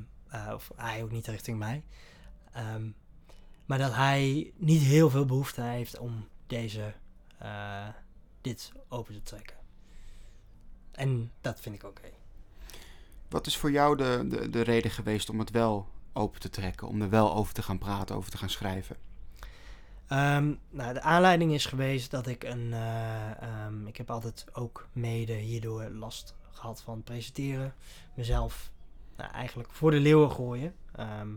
of hij ook niet richting mij, Um, maar dat hij niet heel veel behoefte heeft om deze, eh, dit open te trekken. En dat vind ik oké. Wat is voor jou de, de, de reden geweest om het wel open te trekken? Om er wel over te gaan praten, over te gaan schrijven? Ehm, nou, de aanleiding is geweest dat ik een. eh, ehm, ik heb altijd ook mede hierdoor last gehad van presenteren. Mezelf nou, eigenlijk voor de leeuwen gooien. Ehm,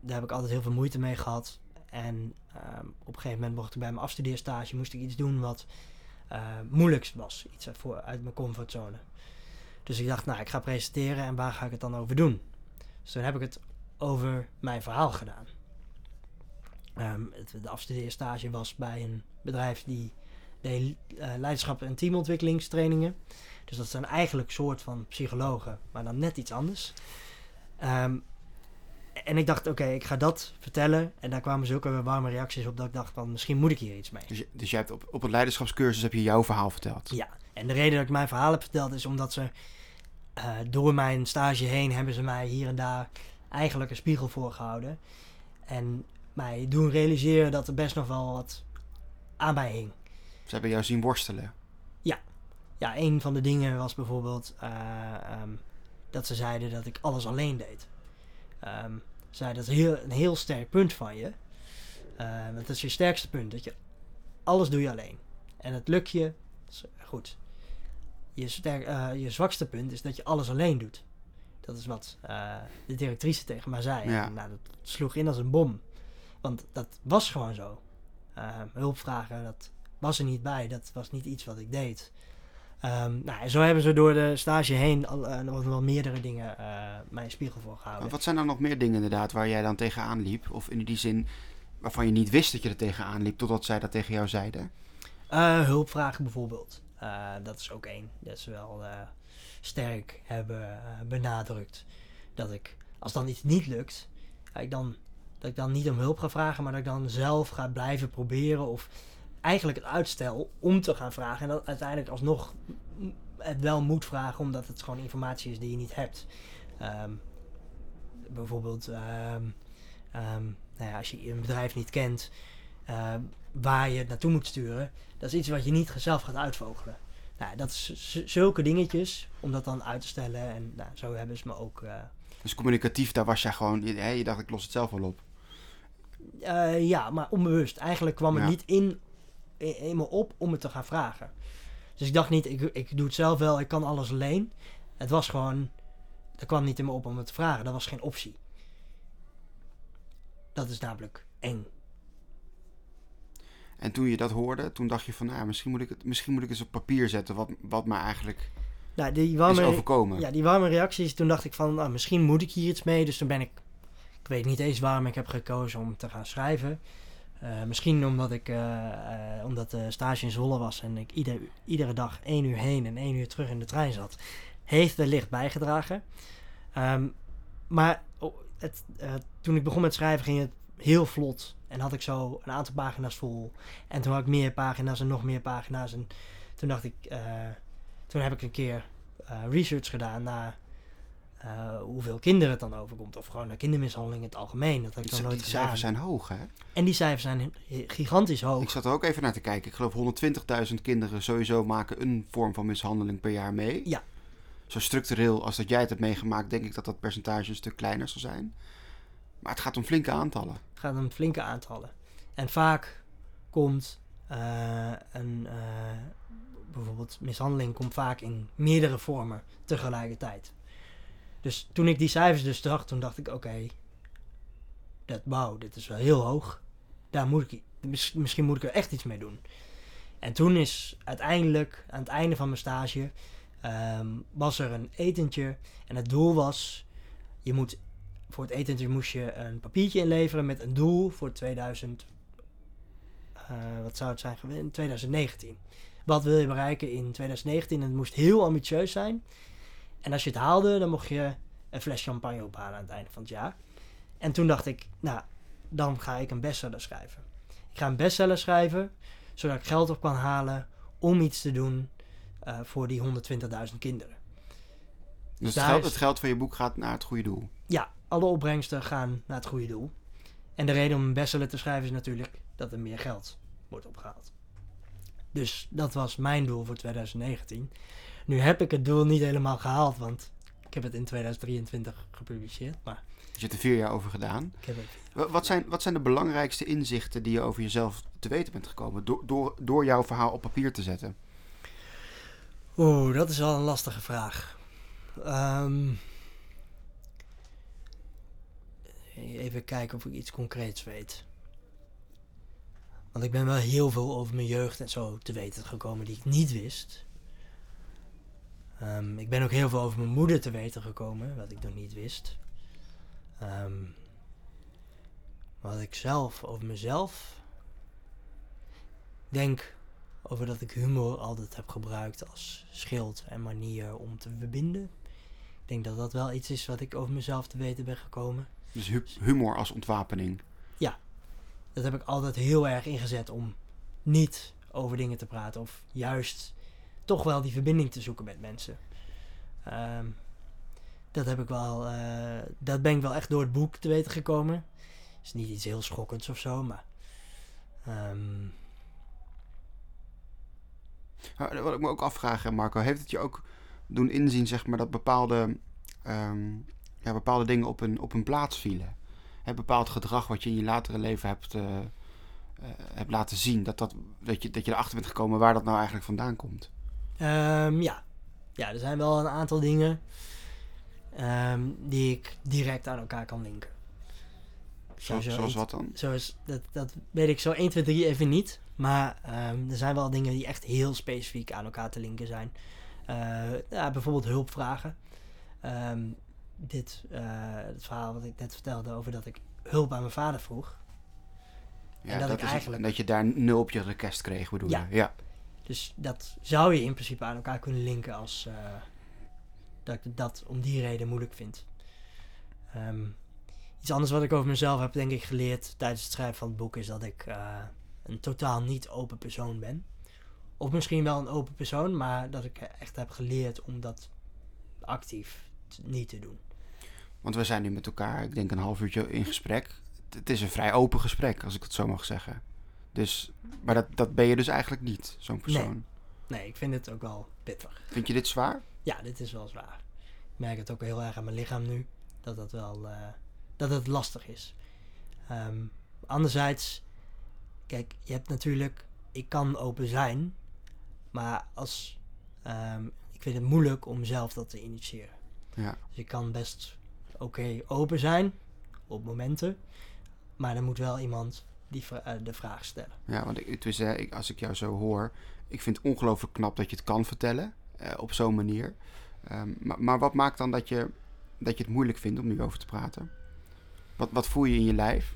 daar heb ik altijd heel veel moeite mee gehad. En op een gegeven moment mocht ik bij mijn afstudeerstage moest ik iets doen wat eh, moeilijks was. Iets uit, uit mijn comfortzone. Dus ik dacht, nou, ik ga presenteren en waar ga ik het dan over doen? Dus toen heb ik het over mijn verhaal gedaan. Ehm, het, de afstudeerstage was bij een bedrijf die deed eh, leiderschap en teamontwikkelingstrainingen. Dus dat zijn eigenlijk soort van psychologen, maar dan net iets anders. Ehm, en ik dacht, oké, ik ga dat vertellen. En daar kwamen zulke warme reacties op dat ik dacht van, misschien moet ik hier iets mee. Dus, je- dus jij hebt op, op het leiderschapscursus heb je jouw verhaal verteld. Ja, en de reden dat ik mijn verhaal heb verteld is omdat ze eh, door mijn stage heen hebben ze mij hier en daar eigenlijk een spiegel voorgehouden. En mij doen realiseren dat er best nog wel wat aan mij hing. Ze hebben jou zien worstelen. Ja, een van de dingen was bijvoorbeeld eh, ehm, dat ze zeiden dat ik alles alleen deed. Ehm ze zeiden dat is heel, een heel sterk punt van je. Eh, want dat is je sterkste punt, dat je alles doe je alleen. En het lukt je, is goed. Je, sterk, eh, je zwakste punt is dat je alles alleen doet. Dat is wat eh, de directrice tegen mij zei. Ja. En, nou, dat sloeg in als een bom. Want dat was gewoon zo. Eh, hulpvragen, dat was er niet bij. Dat was niet iets wat ik deed. Ehm, nou, en zo hebben ze door de stage heen al, eh, nog wel meerdere dingen eh mijn spiegel voor Maar gehouden. wat zijn dan nog meer dingen inderdaad waar jij dan tegenaan liep? Of in die zin waarvan je niet wist dat je er tegenaan liep, totdat zij dat tegen jou zeiden? Eh, hulpvragen bijvoorbeeld. Dat is ook één. Dat ze wel sterk hebben benadrukt. Dat ik, als dan iets niet lukt, ik dan, dat ik dan niet om hulp ga vragen, maar dat ik dan zelf ga blijven proberen. Of eigenlijk het uitstel om te gaan vragen. En dan uiteindelijk alsnog het wel moet vragen, omdat het gewoon informatie is die je niet hebt. Ehm, bijvoorbeeld, ehm, ehm, nou ja, als je een bedrijf niet kent, waar je het naartoe moet sturen, dat is iets wat je niet zelf gaat uitvogelen. Nou, dat is zulke dingetjes om dat dan uit te stellen. En nou, zo hebben ze me ook. eh, Dus communicatief, daar was jij gewoon, je, je dacht ik los het zelf wel op. eh, ja, maar onbewust. Eigenlijk kwam het Ja. niet in, in, in me op om het te gaan vragen. Dus ik dacht niet, ik, ik doe het zelf wel, ik kan alles alleen. Het was gewoon, er kwam niet in me op om het te vragen. Dat was geen optie. Dat is namelijk eng. En toen je dat hoorde, toen dacht je van, nou, misschien moet ik het, misschien moet ik eens op papier zetten wat, wat mij eigenlijk Nou, die is overkomen. Ja, die warme reacties. Toen dacht ik van, nou, misschien moet ik hier iets mee. Dus toen ben ik, ik weet niet eens waarom ik heb gekozen om te gaan schrijven. Eh, misschien omdat ik, eh, eh, omdat de stage in Zwolle was en ik ieder, iedere dag één uur heen en één uur terug in de trein zat. Heeft wellicht bijgedragen. Ehm, maar oh, toen ik begon met schrijven ging het heel vlot. En had ik zo een aantal pagina's vol. En toen had ik meer pagina's en nog meer pagina's. En toen dacht ik, toen heb ik een keer research gedaan naar eh, hoeveel kinderen het dan overkomt. Of gewoon naar kindermishandeling in het algemeen. Dat heb ik Die, die nooit gedaan. cijfers zijn hoog, hè? En die cijfers zijn gigantisch hoog. Ik zat er ook even naar te kijken. Ik geloof 120.000 kinderen sowieso maken een vorm van mishandeling per jaar mee. Ja. Zo structureel als dat jij het hebt meegemaakt, denk ik dat dat percentage een stuk kleiner zal zijn. Maar het gaat om flinke aantallen. Het gaat om flinke aantallen. En vaak komt eh, een, eh, bijvoorbeeld mishandeling komt vaak in meerdere vormen tegelijkertijd. Dus toen ik die cijfers dus zag, toen dacht ik, oké, dat wauw, dit is wel heel hoog. Daar moet ik, mis- misschien moet ik er echt iets mee doen. En toen is uiteindelijk, aan het einde van mijn stage, ehm, was er een etentje. En het doel was, je moet voor het etentje moest je een papiertje inleveren met een doel voor 2000. eh, wat zou het zijn geweest? In 2019. Wat wil je bereiken in 2019? En het moest heel ambitieus zijn. En als je het haalde, dan mocht je een fles champagne ophalen aan het einde van het jaar. En toen dacht ik, nou, dan ga ik een bestseller schrijven. Ik ga een bestseller schrijven, zodat ik geld op kan halen om iets te doen eh, voor die 120.000 kinderen. Dus het geld, is- het geld van je boek gaat naar het goede doel. Ja, alle opbrengsten gaan naar het goede doel. En de reden om een bestseller te schrijven is natuurlijk dat er meer geld wordt opgehaald. Dus dat was mijn doel voor 2019. Nu heb ik het doel niet helemaal gehaald, want ik heb het in 2023 gepubliceerd. Maar Je hebt er vier jaar over gedaan. ik heb het. Wa- Wat zijn, wat zijn de belangrijkste inzichten die je over jezelf te weten bent gekomen door, door, door jouw verhaal op papier te zetten? Oeh, dat is wel een lastige vraag. Ehm, even kijken of ik iets concreets weet. Want ik ben wel heel veel over mijn jeugd en zo te weten gekomen die ik niet wist. Ehm, ik ben ook heel veel over mijn moeder te weten gekomen, wat ik nog niet wist. Ehm, wat ik zelf over mezelf denk over dat ik humor altijd heb gebruikt als schild en manier om te verbinden. Ik denk dat dat wel iets is wat ik over mezelf te weten ben gekomen. Dus hu- humor als ontwapening. Dat heb ik altijd heel erg ingezet om niet over dingen te praten of juist toch wel die verbinding te zoeken met mensen. Ehm, dat heb ik wel, eh, dat ben ik wel echt door het boek te weten gekomen. is niet iets heel schokkends of zo, maar ehm, Maar Wat ik me ook afvraag, Marco, heeft het je ook doen inzien zeg maar, dat bepaalde, ehm, ja, bepaalde dingen op een, op een plaats vielen? Hè, bepaald gedrag wat je in je latere leven hebt, eh, eh, hebt laten zien, dat, dat, dat, je, dat je erachter bent gekomen waar dat nou eigenlijk vandaan komt. Ehm, ja. ja, er zijn wel een aantal dingen ehm, die ik direct aan elkaar kan linken. Zo, zoals wat dan? Zoals, dat, dat weet ik zo 1, 2, 3 even niet. Maar ehm, er zijn wel dingen die echt heel specifiek aan elkaar te linken zijn. Eh, ja, bijvoorbeeld hulpvragen. Ehm, dit, eh, het verhaal wat ik net vertelde over dat ik hulp aan mijn vader vroeg. Ja, dat ik is het. eigenlijk- En dat je daar nul op je request kreeg, bedoel Ja. je? Ja. Dus dat zou je in principe aan elkaar kunnen linken als eh, dat ik dat om die reden moeilijk vind. Ehm, iets anders wat ik over mezelf heb denk ik geleerd tijdens het schrijven van het boek is dat ik eh, een totaal niet open persoon ben. Of misschien wel een open persoon, maar dat ik echt heb geleerd om dat actief niet te doen. Want we zijn nu met elkaar, ik denk een half uurtje in gesprek. Het is een vrij open gesprek, als ik het zo mag zeggen. Dus, maar dat, dat ben je dus eigenlijk niet, zo'n persoon. Nee, ik vind het ook wel pittig. Vind je dit zwaar? Ja, dit is wel zwaar. Ik merk het ook heel erg aan mijn lichaam nu. Dat het wel eh, dat het lastig is. Ehm, anderzijds, kijk, je hebt natuurlijk, ik kan open zijn, maar als ehm, ik vind het moeilijk om zelf dat te initiëren. Ja. Dus ik kan best oké open zijn op momenten, maar er moet wel iemand die eh, de vraag stellen. Ja, want ik, dus, hè, ik, als ik jou zo hoor, ik vind het ongelooflijk knap dat je het kan vertellen eh, op zo'n manier. Ehm, maar, maar wat maakt dan dat je, dat je het moeilijk vindt om nu over te praten? Wat, wat voel je in je lijf?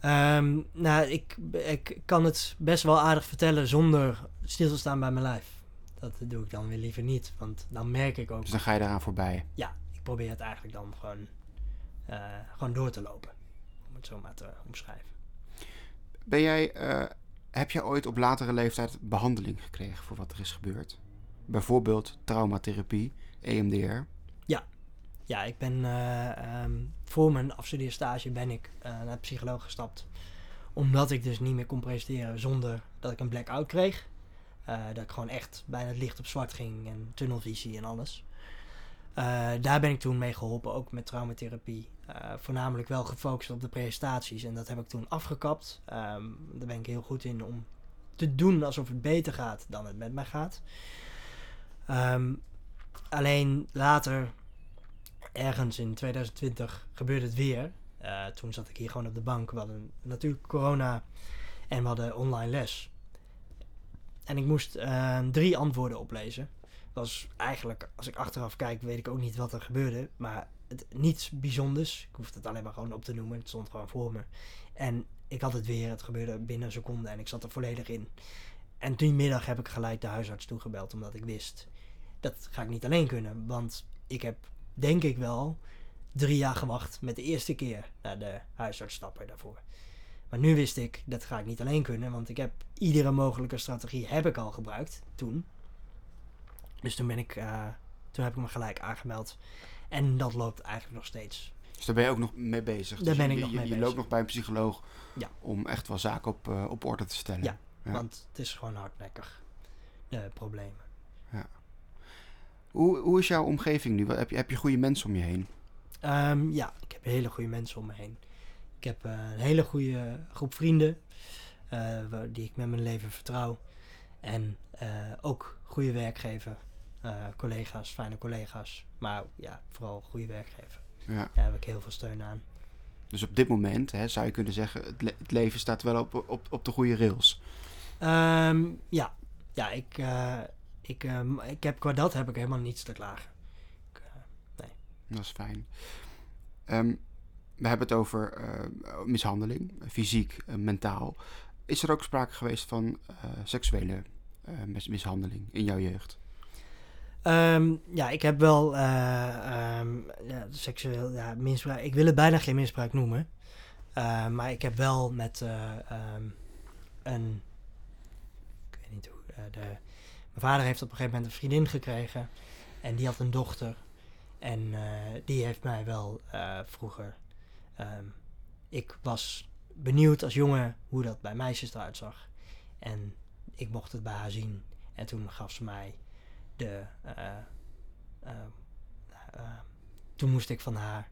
Ehm, nou, ik, ik kan het best wel aardig vertellen zonder stil te staan bij mijn lijf. Dat doe ik dan weer liever niet, want dan merk ik ook. Dus dan ga je daaraan voorbij. Ja, ik probeer het eigenlijk dan gewoon, eh, gewoon door te lopen. Om het zo maar te omschrijven. Ben jij, eh, heb jij ooit op latere leeftijd behandeling gekregen voor wat er is gebeurd? Bijvoorbeeld traumatherapie, EMDR. Ja, ik ben eh, ehm, voor mijn afstudeerstage ben ik eh, naar de psycholoog gestapt. Omdat ik dus niet meer kon presteren zonder dat ik een blackout kreeg. Dat ik gewoon echt bijna het licht op zwart ging en tunnelvisie en alles. Eh, daar ben ik toen mee geholpen, ook met traumatherapie. Eh, voornamelijk wel gefocust op de prestaties en dat heb ik toen afgekapt. Ehm, daar ben ik heel goed in om te doen alsof het beter gaat dan het met mij gaat. Ehm, alleen later ergens in 2020 gebeurde het weer. Eh, toen zat ik hier gewoon op de bank. We hadden natuurlijk corona en we hadden online les. En ik moest eh, drie antwoorden oplezen. Was eigenlijk, als ik achteraf kijk, weet ik ook niet wat er gebeurde. Maar het, niets bijzonders. Ik hoefde het alleen maar gewoon op te noemen. Het stond gewoon voor me. En ik had het weer. Het gebeurde binnen een seconde en ik zat er volledig in. En die middag heb ik gelijk de huisarts toegebeld. Omdat ik wist, dat ga ik niet alleen kunnen. Want ik heb denk ik wel, drie jaar gewacht met de eerste keer naar de huisarts stappen daarvoor. Maar nu wist ik, dat ga ik niet alleen kunnen, want ik heb iedere mogelijke strategie heb ik al gebruikt toen. Dus toen ben ik, eh, toen heb ik me gelijk aangemeld. En dat loopt eigenlijk nog steeds. Dus daar ben je ook nog mee bezig. Daar Dus ben je, ik nog je, mee je bezig. loopt nog bij een psycholoog Ja. om echt wel zaken op, eh, op orde te stellen. Ja. Ja. Want het is gewoon hardnekkig, de problemen. Hoe, hoe is jouw omgeving nu? Heb je, heb je goede mensen om je heen? Ehm, ja, ik heb hele goede mensen om me heen. Ik heb eh, een hele goede groep vrienden die ik met mijn leven vertrouw. En ook goede werkgever, collega's, fijne collega's. Maar ja, vooral goede werkgever. Ja. Daar heb ik heel veel steun aan. Dus op dit moment hè, zou je kunnen zeggen, het, le- het leven staat wel op, op, op de goede rails. Ehm, ja, ja ik, eh, ik, ehm, ik heb, qua dat heb ik helemaal niets te klagen. Ik, eh, Dat is fijn. Ehm, we hebben het over eh, mishandeling, fysiek, eh, mentaal. Is er ook sprake geweest van eh, seksuele eh, mis- mishandeling in jouw jeugd? Ehm, ja, ik heb wel ehm, ja, seksueel ja, misbruik. Ik wil het bijna geen misbruik noemen. Eh, maar ik heb wel met eh, ehm, een. Ik weet niet hoe. eh, de, mijn vader heeft op een gegeven moment een vriendin gekregen. En die had een dochter. En die heeft mij wel vroeger. ehm, ik was benieuwd als jongen hoe dat bij meisjes eruit zag. En ik mocht het bij haar zien. En toen gaf ze mij de. eh, eh, eh, toen moest ik van haar.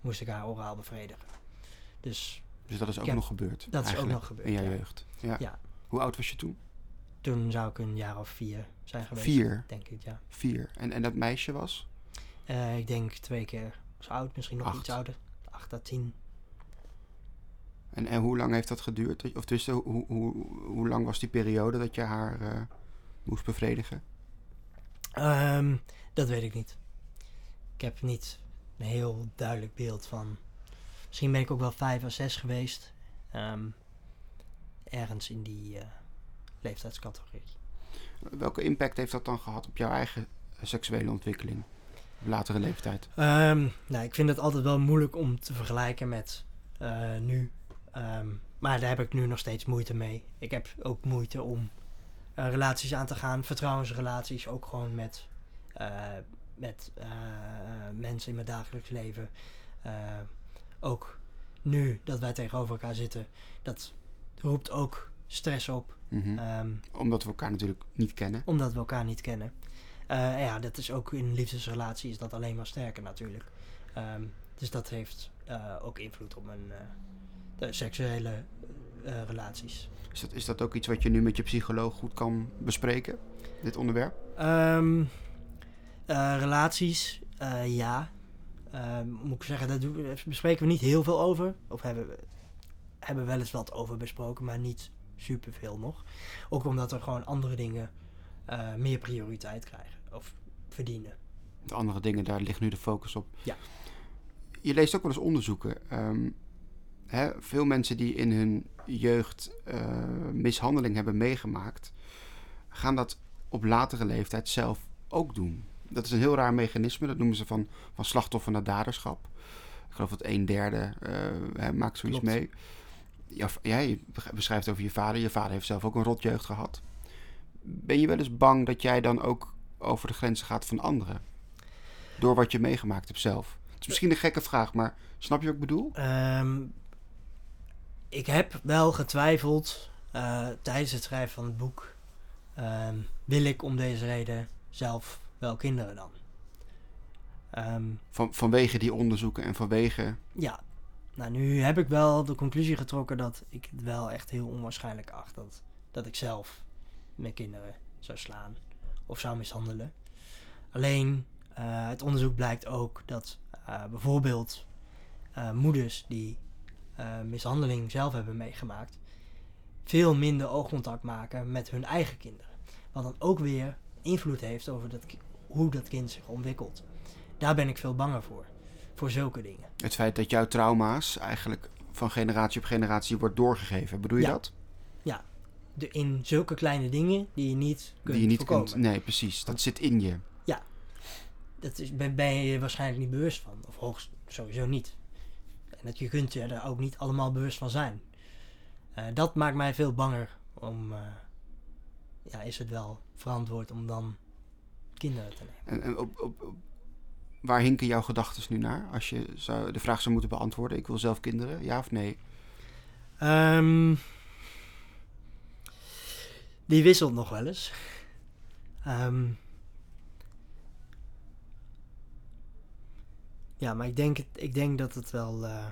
Moest ik haar oraal bevredigen. Dus Dus dat is ook heb- nog gebeurd? dat is ook nog gebeurd, In jouw ja. jeugd? Ja. Ja. Hoe oud was je toen? toen zou ik een jaar of vier zijn geweest. Vier. Denk ik, ja. Vier. En, en dat meisje was? Eh, ik denk twee keer zo oud, misschien nog Acht. iets ouder. Acht à tien. En, en hoe lang heeft dat geduurd? Je- Of tussen, hoe, hoe, hoe lang was die periode dat je haar eh, moest bevredigen? Ehm, dat weet ik niet. Ik heb niet een heel duidelijk beeld van. Misschien ben ik ook wel vijf of zes geweest. Ehm, ergens in die eh, leeftijdscategorie. Welke impact heeft dat dan gehad op jouw eigen seksuele ontwikkeling? Op latere leeftijd? Ehm, nou, ik vind het altijd wel moeilijk om te vergelijken met eh, nu. Maar daar heb ik nu nog steeds moeite mee. Ik heb ook moeite om eh, relaties aan te gaan, vertrouwensrelaties, ook gewoon met, eh, met eh, mensen in mijn dagelijks leven. Ook nu dat wij tegenover elkaar zitten, dat roept ook stress op. Mhm. Ehm, Omdat we elkaar natuurlijk niet kennen. omdat we elkaar niet kennen. Ja, dat is ook in een liefdesrelatie is dat alleen maar sterker natuurlijk. Ehm, dus dat heeft ook invloed op mijn de seksuele relaties. Is dat, is dat ook iets wat je nu met je psycholoog goed kan bespreken? Dit onderwerp? Ehm, eh, relaties, eh, ja. Ehm, moet ik zeggen, daar doen bespreken we niet heel veel over. Of hebben we hebben we wel eens wat over besproken, maar niet superveel nog. Ook omdat er gewoon andere dingen eh, meer prioriteit krijgen of verdienen. De andere dingen, daar ligt nu de focus op. Ja. Je leest ook wel eens onderzoeken. Ehm, hè, veel mensen die in hun jeugd eh, mishandeling hebben meegemaakt, gaan dat op latere leeftijd zelf ook doen. Dat is een heel raar mechanisme. Dat noemen ze van, van slachtoffer naar daderschap. Ik geloof dat een derde eh, maakt zoiets Klopt. mee. Ja, je beschrijft over je vader. Je vader heeft zelf ook een rotjeugd gehad. Ben je wel eens bang dat jij dan ook over de grenzen gaat van anderen? Door wat je meegemaakt hebt zelf. Het is misschien een gekke vraag, maar snap je wat ik bedoel? Ehm, ik heb wel getwijfeld eh, tijdens het schrijven van het boek. ehm, wil ik om deze reden zelf wel kinderen dan? Ehm, Van, vanwege die onderzoeken en vanwege... ja, nou nu heb ik wel de conclusie getrokken dat ik het wel echt heel onwaarschijnlijk acht dat, dat ik zelf mijn kinderen zou slaan of zou mishandelen. Alleen eh, het onderzoek blijkt ook dat eh, bijvoorbeeld moeders die mishandeling zelf hebben meegemaakt, veel minder oogcontact maken met hun eigen kinderen. Wat dan ook weer invloed heeft over dat, hoe dat kind zich ontwikkelt. Daar ben ik veel banger voor. Voor zulke dingen. Het feit dat jouw trauma's eigenlijk van generatie op generatie wordt doorgegeven. Bedoel je Ja. dat? De, in zulke kleine dingen die je niet kunt die je niet voorkomen. kunt... Nee, precies. Dat zit in je. Dat is, ben, je waarschijnlijk niet bewust van. Of hoogst sowieso niet. En dat je kunt je er ook niet allemaal bewust van zijn. Eh, dat maakt mij veel banger om... eh, ja, is het wel verantwoord om dan kinderen te nemen. En, en op, op, op- waar hinken jouw gedachten nu naar? Als je zou, de vraag zou moeten beantwoorden. Ik wil zelf kinderen, ja of nee? Ehm, die wisselt nog wel eens. Ehm, ja, maar ik denk, ik denk dat het wel. eh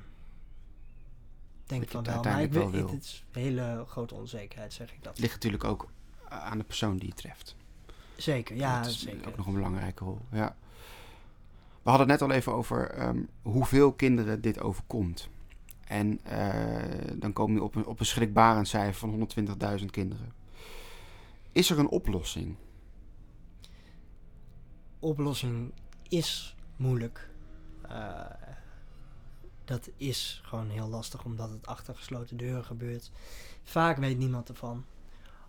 denk Dat van het wel. Maar ik wel het is een hele grote onzekerheid, zeg ik dat. Het ligt natuurlijk ook aan de persoon die je treft. Zeker, ja, dat is zeker. ook nog een belangrijke rol. Ja. We hadden het net al even over ehm, hoeveel kinderen dit overkomt. En eh, dan kom je op een, op een schrikbarend cijfer van 120.000 kinderen. Is er een oplossing? oplossing is moeilijk. Eh, dat is gewoon heel lastig omdat het achter gesloten deuren gebeurt. Vaak weet niemand ervan.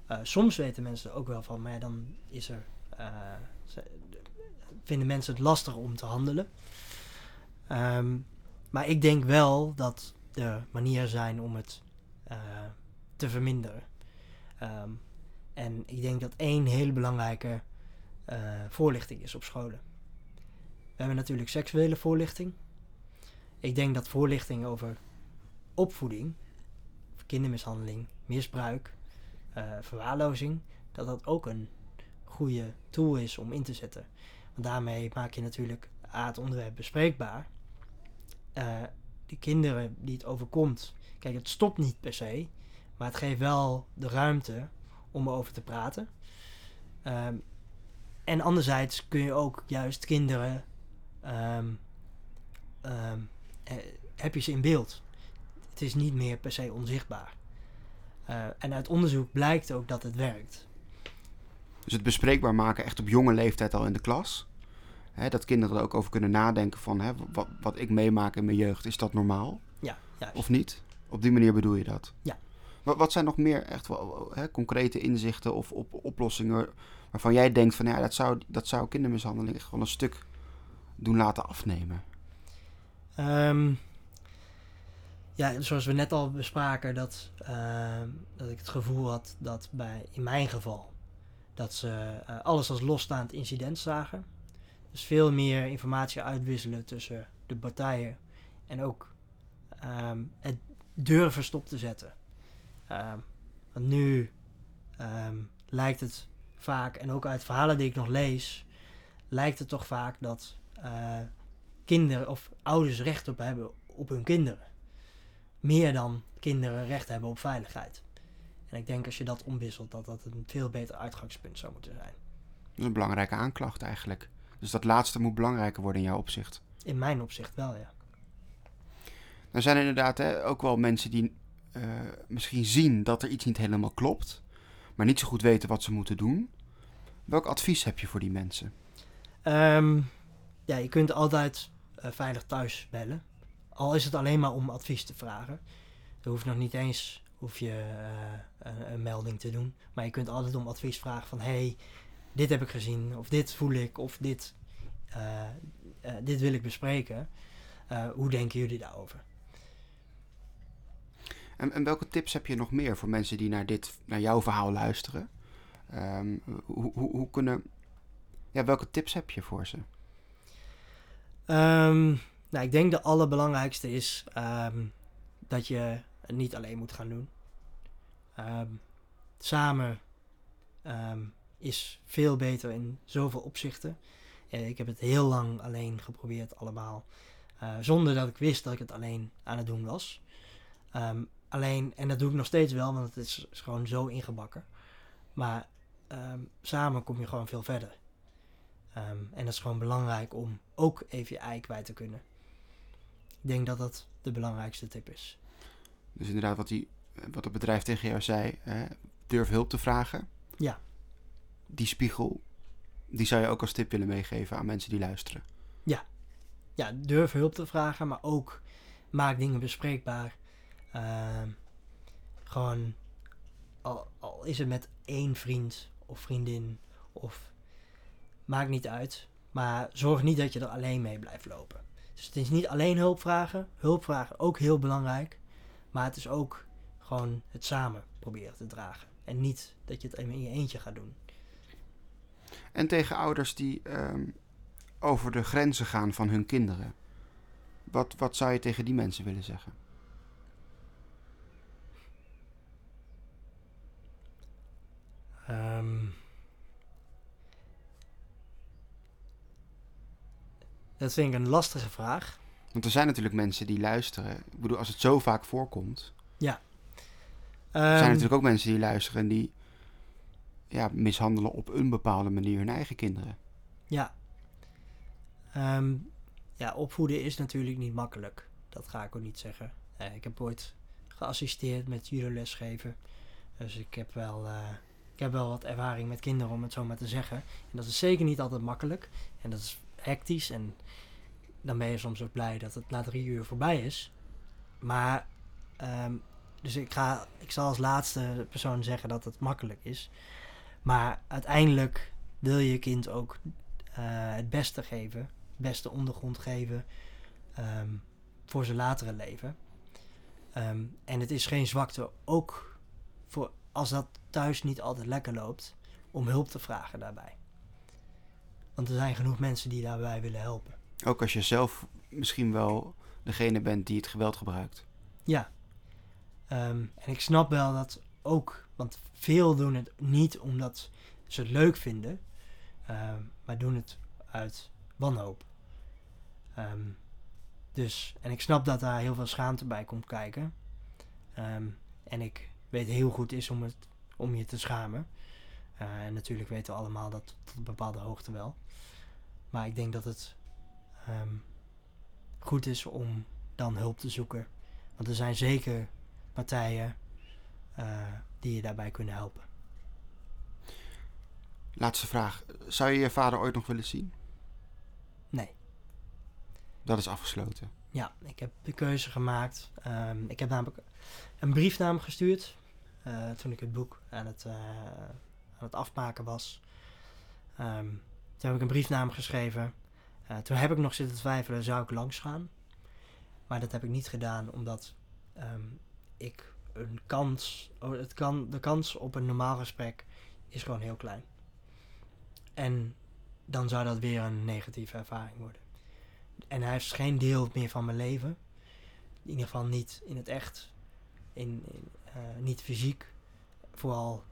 Eh, soms weten mensen er ook wel van, maar dan is er, eh, vinden mensen het lastig om te handelen. Ehm, maar ik denk wel dat er manieren zijn om het te verminderen. Ehm, en ik denk dat één hele belangrijke voorlichting is op scholen. We hebben natuurlijk seksuele voorlichting. Ik denk dat voorlichting over opvoeding, kindermishandeling, misbruik, eh, verwaarlozing, dat dat ook een goede tool is om in te zetten. Want daarmee maak je natuurlijk het onderwerp bespreekbaar. Eh de kinderen die het overkomt, kijk, het stopt niet per se, maar het geeft wel de ruimte om erover te praten. Ehm, en anderzijds kun je ook juist kinderen. Ehm, ehm, eh, heb je ze in beeld. Het is niet meer per se onzichtbaar. Eh, en uit onderzoek blijkt ook dat het werkt. Dus het bespreekbaar maken echt op jonge leeftijd al in de klas. Hè, dat kinderen er ook over kunnen nadenken van hè, wat, wat ik meemaak in mijn jeugd, is dat normaal Ja, juist. of niet? Op die manier bedoel je dat? Ja. Wat, wat zijn nog meer echt wel hè, concrete inzichten of op, oplossingen waarvan jij denkt van ja, dat zou, dat zou kindermishandeling echt wel een stuk doen laten afnemen? Ehm, ja, zoals we net al bespraken, dat, ehm, dat ik het gevoel had dat bij, in mijn geval, dat ze eh, alles als losstaand incident zagen. Dus veel meer informatie uitwisselen tussen de partijen en ook ehm, het durven stop te zetten. Want nu lijkt het vaak, en ook uit verhalen die ik nog lees, lijkt het toch vaak dat eh, kinderen of ouders recht op hebben op hun kinderen. Meer dan kinderen recht hebben op veiligheid. En ik denk als je dat omwisselt, dat dat een veel beter uitgangspunt zou moeten zijn. Dat is een belangrijke aanklacht eigenlijk. Dus dat laatste moet belangrijker worden in jouw opzicht. In mijn opzicht wel, ja. Er zijn inderdaad hè, ook wel mensen die eh, misschien zien dat er iets niet helemaal klopt, maar niet zo goed weten wat ze moeten doen. Welk advies heb je voor die mensen? Ehm, ja, je kunt altijd eh, veilig thuis bellen. Al is het alleen maar om advies te vragen. Er hoeft nog niet eens hoef je, eh, een, melding te doen. Maar je kunt altijd om advies vragen van... hey, dit heb ik gezien, of dit voel ik, of dit, eh, dit wil ik bespreken. Hoe denken jullie daarover? En, en welke tips heb je nog meer voor mensen die naar, dit, naar jouw verhaal luisteren? Ehm, hoe, hoe, hoe kunnen. Ja, welke tips heb je voor ze? Ehm, nou, ik denk de allerbelangrijkste is ehm, dat je het niet alleen moet gaan doen. Ehm, samen is veel beter in zoveel opzichten. Eh, ik heb het heel lang alleen geprobeerd allemaal. eh, zonder dat ik wist dat ik het alleen aan het doen was. Alleen, en dat doe ik nog steeds wel, want het is, is gewoon zo ingebakken. Maar samen kom je gewoon veel verder. Ehm, en dat is gewoon belangrijk om ook even je ei kwijt te kunnen. Ik denk dat dat de belangrijkste tip is. Dus inderdaad, wat, die, wat het bedrijf tegen jou zei, hè, durf hulp te vragen. Ja. Die spiegel, die zou je ook als tip willen meegeven aan mensen die luisteren. Ja, durf hulp te vragen, maar ook maak dingen bespreekbaar. Ehm, gewoon, al, al is het met één vriend of vriendin, of maakt niet uit. Maar zorg niet dat je er alleen mee blijft lopen. Dus het is niet alleen hulp vragen. Hulp vragen ook heel belangrijk. Maar het is ook gewoon het samen proberen te dragen. En niet dat je het in je eentje gaat doen. En tegen ouders die ehm, over de grenzen gaan van hun kinderen. Wat, wat zou je tegen die mensen willen zeggen? Ehm, dat vind ik een lastige vraag. Want er zijn natuurlijk mensen die luisteren. Ik bedoel, als het zo vaak voorkomt. Er zijn Ehm, natuurlijk ook mensen die luisteren en die ja, mishandelen op een bepaalde manier hun eigen kinderen. Ja. Ehm, ja, opvoeden is natuurlijk niet makkelijk. Dat ga ik ook niet zeggen. Eh, ik heb ooit geassisteerd met judo-lesgeven. Dus ik heb, wel, eh, ik heb wel wat ervaring met kinderen, om het zo maar te zeggen. En dat is zeker niet altijd makkelijk. En dat is hectisch. En dan ben je soms ook blij dat het na drie uur voorbij is. Maar, ehm, dus ik, ga, ik zal als laatste persoon zeggen dat het makkelijk is. Maar uiteindelijk wil je kind ook eh, het beste geven, het beste ondergrond geven ehm, voor zijn latere leven. Ehm, en het is geen zwakte, ook voor als dat thuis niet altijd lekker loopt, om hulp te vragen daarbij. Want er zijn genoeg mensen die daarbij willen helpen. Ook als je zelf misschien wel degene bent die het geweld gebruikt. Ja. Ehm, en ik snap wel dat ook, want veel doen het niet omdat ze het leuk vinden, ehm, maar doen het uit wanhoop. Ehm, dus, en ik snap dat daar heel veel schaamte bij komt kijken. En ik weet heel goed is om, het, om je te schamen. Eh, en natuurlijk weten we allemaal dat tot een bepaalde hoogte wel. Maar ik denk dat het ehm, goed is om dan hulp te zoeken. Want er zijn zeker partijen eh, die je daarbij kunnen helpen. Laatste vraag. Zou je je vader ooit nog willen zien? Nee. Dat is afgesloten. Ja, ik heb de keuze gemaakt. Ehm, ik heb namelijk een brief naar hem gestuurd. eh, toen ik het boek aan het, aan het afmaken was. Ehm, toen heb ik een brief naar hem geschreven. Eh, toen heb ik nog zitten twijfelen, zou ik langs gaan? Maar dat heb ik niet gedaan, omdat ehm, ik een kans, oh, het kan, de kans op een normaal gesprek is gewoon heel klein. En dan zou dat weer een negatieve ervaring worden. En hij is geen deel meer van mijn leven. In ieder geval niet in het echt. In, in, eh, niet fysiek. Vooral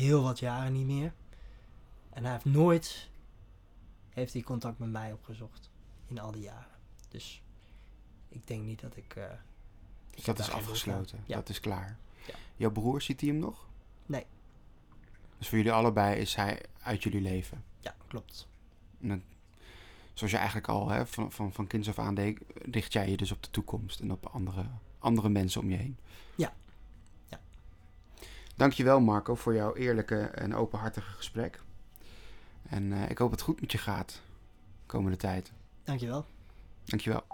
heel wat jaren niet meer. En hij heeft nooit heeft hij contact met mij opgezocht. In al die jaren. Dus ik denk niet dat ik... eh, dat is afgesloten. Ja. Dat is klaar. Ja. Jouw broer, ziet hij hem nog? Nee. Dus voor jullie allebei is hij uit jullie leven. Ja, klopt. En zoals je eigenlijk al hè, van, van, van kinds af aan deed, richt jij je dus op de toekomst en op andere, andere mensen om je heen. Ja. Dankjewel Marco voor jouw eerlijke en openhartige gesprek. En eh, ik hoop het goed met je gaat de komende tijd. Dankjewel. Dankjewel.